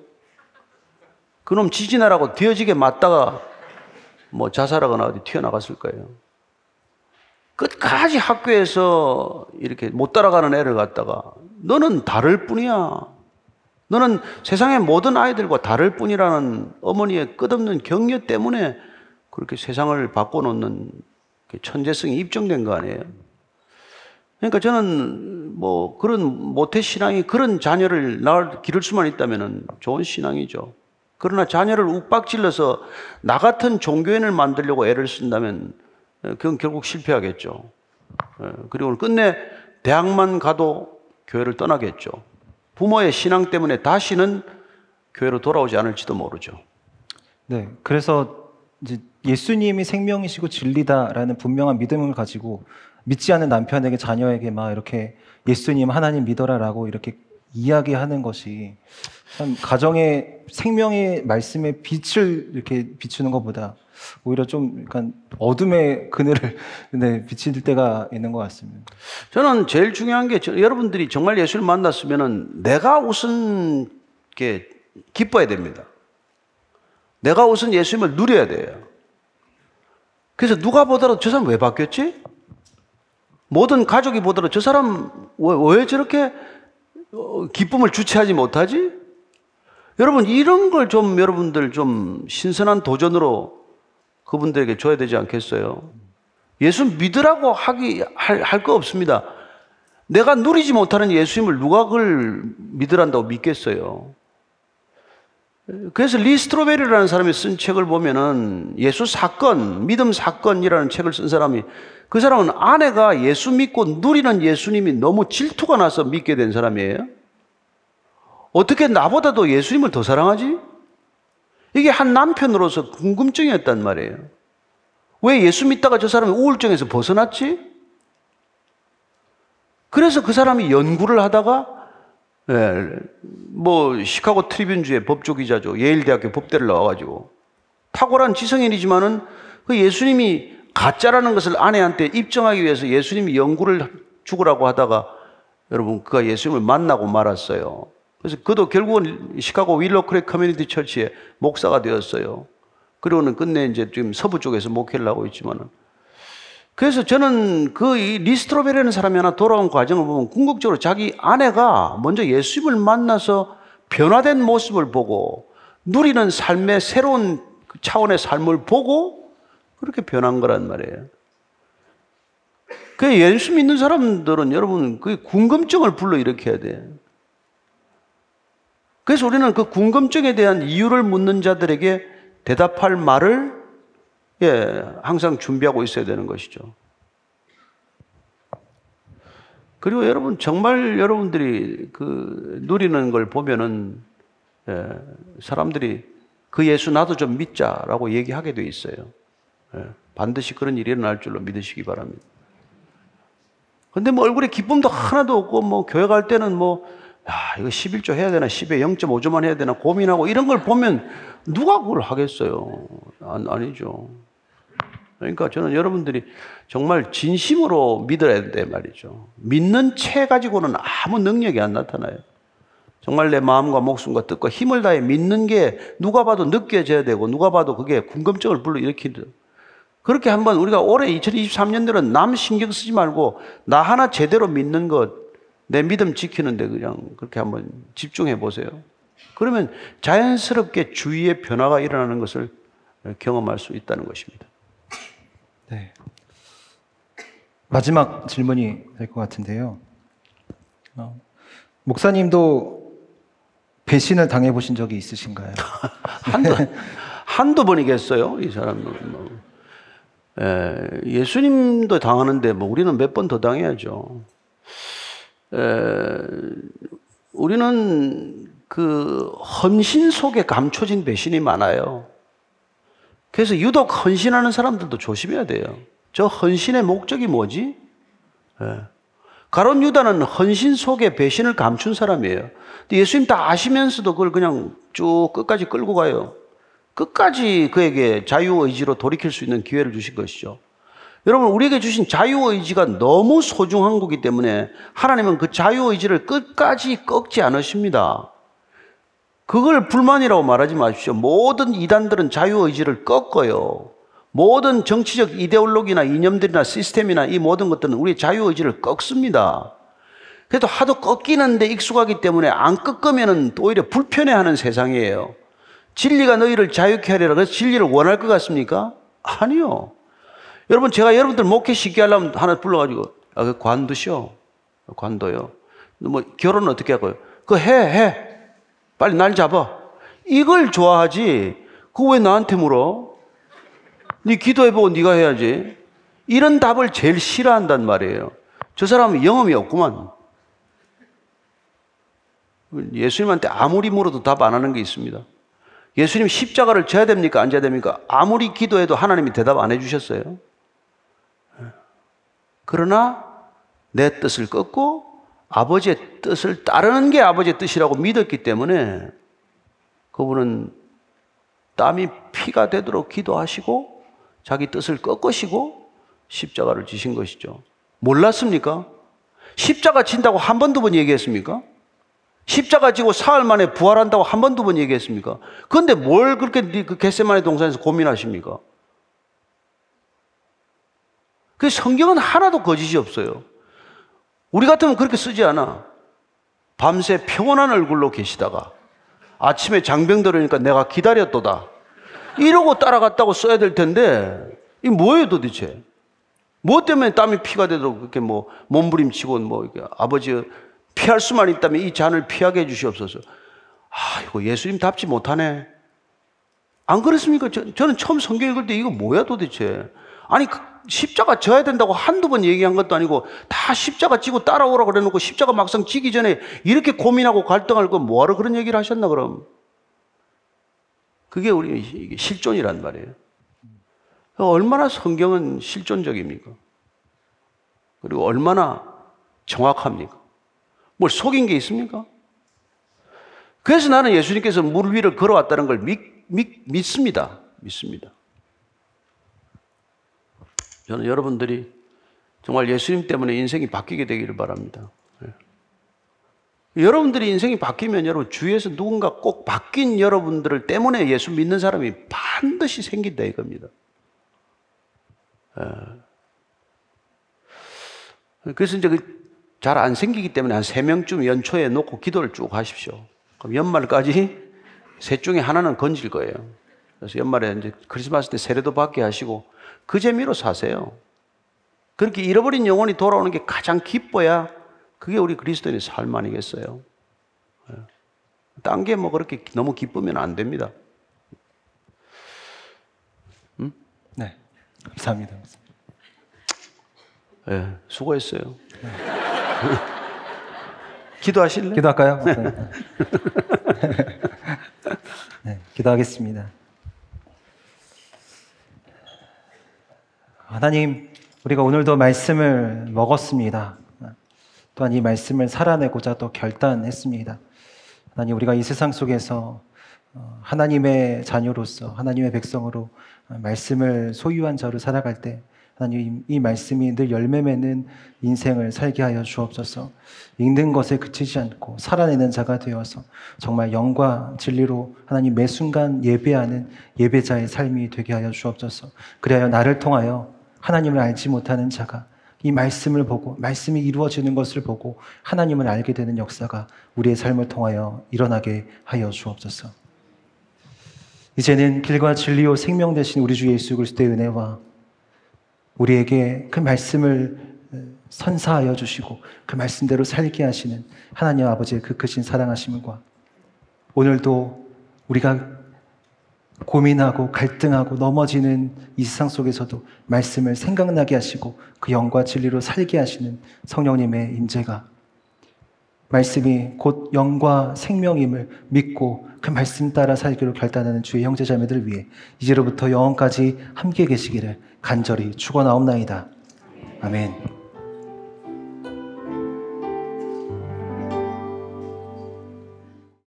그놈 지진하라고 뒤어지게 맞다가 뭐 자살하거나 어디 튀어나갔을 거예요. 끝까지 학교에서 이렇게 못 따라가는 애를 갖다가 너는 다를 뿐이야. 너는 세상의 모든 아이들과 다를 뿐이라는 어머니의 끝없는 격려 때문에 그렇게 세상을 바꿔놓는 그 천재성이 입증된 거 아니에요. 그러니까 저는 뭐 그런 모태 신앙이 그런 자녀를 낳을 기를 수만 있다면 좋은 신앙이죠. 그러나 자녀를 욱박질러서 나 같은 종교인을 만들려고 애를 쓴다면 그건 결국 실패하겠죠. 예, 그리고 끝내 대학만 가도 교회를 떠나겠죠. 부모의 신앙 때문에 다시는 교회로 돌아오지 않을지도 모르죠. 네, 그래서 이제 예수님이 생명이시고 진리다라는 분명한 믿음을 가지고 믿지 않는 남편에게 자녀에게 막 이렇게 예수님 하나님 믿어라라고 이렇게 이야기하는 것이 참 가정의 생명의 말씀의 빛을 이렇게 비추는 것보다 오히려 좀 약간 어둠의 그늘을 네, 비칠 때가 있는 것 같습니다. 저는 제일 중요한 게 저- 여러분들이 정말 예수를 만났으면은 내가 우선 게 기뻐야 됩니다. 내가 우선 예수님을 누려야 돼요. 그래서 누가 보더라도 저 사람 왜 바뀌었지? 모든 가족이 보더라도 저 사람 왜, 왜 저렇게 어, 기쁨을 주체하지 못하지? 여러분 이런 걸 좀 여러분들 좀 신선한 도전으로 그분들에게 줘야 되지 않겠어요? 예수 믿으라고 하기 할 거 없습니다. 내가 누리지 못하는 예수님을 누가 그걸 믿으란다고 믿겠어요? 그래서 리스트로베리라는 사람이 쓴 책을 보면은 예수 사건, 믿음 사건이라는 책을 쓴 사람이 그 사람은 아내가 예수 믿고 누리는 예수님이 너무 질투가 나서 믿게 된 사람이에요. 어떻게 나보다도 예수님을 더 사랑하지? 이게 한 남편으로서 궁금증이었단 말이에요. 왜 예수 믿다가 저 사람이 우울증에서 벗어났지? 그래서 그 사람이 연구를 하다가 예, 뭐 시카고 트리뷴지의 법조 기자죠. 예일대학교 법대를 나와가지고 탁월한 지성인이지만은 그 예수님이 가짜라는 것을 아내한테 입증하기 위해서 예수님이 연구를 죽으라고 하다가 여러분 그가 예수님을 만나고 말았어요. 그래서 그도 결국은 시카고 윌로크릭 Community Church의 목사가 되었어요. 그리고는 끝내 이제 지금 서부 쪽에서 목회를 하고 있지만은 그래서 저는 그이 리스트로베라는 사람이 하나 돌아온 과정을 보면 궁극적으로 자기 아내가 먼저 예수님을 만나서 변화된 모습을 보고 누리는 삶의 새로운 그 차원의 삶을 보고 그렇게 변한 거란 말이에요. 그 예수 믿는 사람들은 여러분 그 궁금증을 불러일으켜야 돼. 그래서 우리는 그 궁금증에 대한 이유를 묻는 자들에게 대답할 말을 예, 항상 준비하고 있어야 되는 것이죠. 그리고 여러분 정말 여러분들이 그 누리는 걸 보면은 예, 사람들이 그 예수 나도 좀 믿자라고 얘기하게 돼 있어요. 예, 반드시 그런 일이 일어날 줄로 믿으시기 바랍니다. 근데 뭐 얼굴에 기쁨도 하나도 없고 뭐 교회 갈 때는 뭐 야, 이거 11조 해야 되나 10에 0.5조만 해야 되나 고민하고 이런 걸 보면 누가 그걸 하겠어요? 안, 아니죠. 그러니까 저는 여러분들이 정말 진심으로 믿어야 돼 말이죠. 믿는 채 가지고는 아무 능력이 안 나타나요. 정말 내 마음과 목숨과 뜻과 힘을 다해 믿는 게 누가 봐도 느껴져야 되고 누가 봐도 그게 궁금증을 불러일으키는 그렇게 한번 우리가 올해 2023년들은 남 신경 쓰지 말고 나 하나 제대로 믿는 것, 내 믿음 지키는데 그냥 그렇게 한번 집중해 보세요. 그러면 자연스럽게 주위의 변화가 일어나는 것을 경험할 수 있다는 것입니다. 네. 마지막 질문이 될 것 같은데요. 어, 목사님도 배신을 당해 보신 적이 있으신가요? 한두, 한두 번이겠어요, 이 사람은. 뭐. 에, 예수님도 당하는데 뭐 우리는 몇 번 더 당해야죠. 에, 우리는 그 헌신 속에 감춰진 배신이 많아요. 그래서 유독 헌신하는 사람들도 조심해야 돼요. 저 헌신의 목적이 뭐지? 예. 가론 유다는 헌신 속에 배신을 감춘 사람이에요. 예수님 다 아시면서도 그걸 그냥 쭉 끝까지 끌고 가요. 끝까지 그에게 자유의지로 돌이킬 수 있는 기회를 주신 것이죠. 여러분, 우리에게 주신 자유의지가 너무 소중한 거기 때문에 하나님은 그 자유의지를 끝까지 꺾지 않으십니다. 그걸 불만이라고 말하지 마십시오. 모든 이단들은 자유의지를 꺾어요. 모든 정치적 이데올로기나 이념들이나 시스템이나 이 모든 것들은 우리의 자유의지를 꺾습니다. 그래도 하도 꺾이는데 익숙하기 때문에 안 꺾으면 오히려 불편해하는 세상이에요. 진리가 너희를 자유케 하리라 그래서 진리를 원할 것 같습니까? 아니요. 여러분 제가 여러분들 목회 쉽게 하려면 하나 불러가지고 아, 그 관두시오. 관둬요. 뭐 결혼은 어떻게 하고요? 그거 해 해. 빨리 날 잡아. 이걸 좋아하지. 그거 왜 나한테 물어? 네 기도해보고 네가 해야지. 이런 답을 제일 싫어한단 말이에요. 저 사람은 영험이 없구만. 예수님한테 아무리 물어도 답 안 하는 게 있습니다. 예수님 십자가를 져야 됩니까? 안 져야 됩니까? 아무리 기도해도 하나님이 대답 안 해주셨어요. 그러나 내 뜻을 꺾고 아버지의 뜻을 따르는 게 아버지의 뜻이라고 믿었기 때문에 그분은 땀이 피가 되도록 기도하시고 자기 뜻을 꺾으시고 십자가를 지신 것이죠. 몰랐습니까? 십자가 진다고 한 번, 두 번 얘기했습니까? 십자가 지고 사흘 만에 부활한다고 한 번, 두 번 얘기했습니까? 그런데 뭘 그렇게 그 겟세마네 동산에서 고민하십니까? 그 성경은 하나도 거짓이 없어요. 우리 같으면 그렇게 쓰지 않아. 밤새 평온한 얼굴로 계시다가 아침에 장병 들으니까 내가 기다렸도다. 이러고 따라갔다고 써야 될 텐데, 이 뭐예요 도대체? 뭐 때문에 땀이 피가 되도록 그렇게 뭐 몸부림치고 뭐 아버지 피할 수만 있다면 이 잔을 피하게 해주시옵소서. 아, 이거 예수님 답지 못하네. 안 그렇습니까? 저, 저는 처음 성경 읽을 때 이거 뭐야 도대체? 아니, 그 십자가 져야 된다고 한두 번 얘기한 것도 아니고 다 십자가 지고 따라오라 그래 놓고 십자가 막상 지기 전에 이렇게 고민하고 갈등할 건 뭐하러 그런 얘기를 하셨나 그럼? 그게 우리 실존이란 말이에요. 얼마나 성경은 실존적입니까? 그리고 얼마나 정확합니까? 뭘 속인 게 있습니까? 그래서 나는 예수님께서 물 위를 걸어왔다는 걸 믿, 믿, 믿습니다. 믿습니다. 저는 여러분들이 정말 예수님 때문에 인생이 바뀌게 되기를 바랍니다. 예. 여러분들이 인생이 바뀌면 여러분 주위에서 누군가 꼭 바뀐 여러분들을 때문에 예수 믿는 사람이 반드시 생긴다 이겁니다. 예. 그래서 이제 잘 안 생기기 때문에 한 세 명쯤 연초에 놓고 기도를 쭉 하십시오. 그럼 연말까지 셋 중에 하나는 건질 거예요. 그래서 연말에 이제 크리스마스 때 세례도 받게 하시고 그 재미로 사세요. 그렇게 잃어버린 영혼이 돌아오는 게 가장 기뻐야 그게 우리 그리스도인의 삶 아니겠어요? 딴 게 뭐 그렇게 너무 기쁘면 안 됩니다. 네, 감사합니다. 예, 수고했어요. 기도하실래요? 기도할까요? 네, 기도하겠습니다. 하나님, 우리가 오늘도 말씀을 먹었습니다. 또한 이 말씀을 살아내고자 또 결단했습니다. 하나님, 우리가 이 세상 속에서 어, 하나님의 자녀로서 하나님의 백성으로 말씀을 소유한 자로 살아갈 때 하나님 이 말씀이 늘 열매 맺는 인생을 살게 하여 주옵소서. 읽는 것에 그치지 않고 살아내는 자가 되어서 정말 영과 진리로 하나님 매 순간 예배하는 예배자의 삶이 되게 하여 주옵소서. 그리하여 나를 통하여 하나님을 알지 못하는 자가 이 말씀을 보고 말씀이 이루어지는 것을 보고 하나님을 알게 되는 역사가 우리의 삶을 통하여 일어나게 하여 주옵소서. 이제는 길과 진리요 생명 되신 우리 주 예수 그리스도의 은혜와 우리에게 그 말씀을 선사하여 주시고 그 말씀대로 살게 하시는 하나님 아버지의 그 크신 사랑하심과 오늘도 우리가 고민하고 갈등하고 넘어지는 이 세상 속에서도 말씀을 생각나게 하시고 그 영과 진리로 살게 하시는 성령님의 임재가 말씀이 곧 영과 생명임을 믿고 그 말씀 따라 살기로 결단하는 주의 형제자매들 위해 이제로부터 영원까지 함께 계시기를 간절히 축원하옵나이다. 아멘.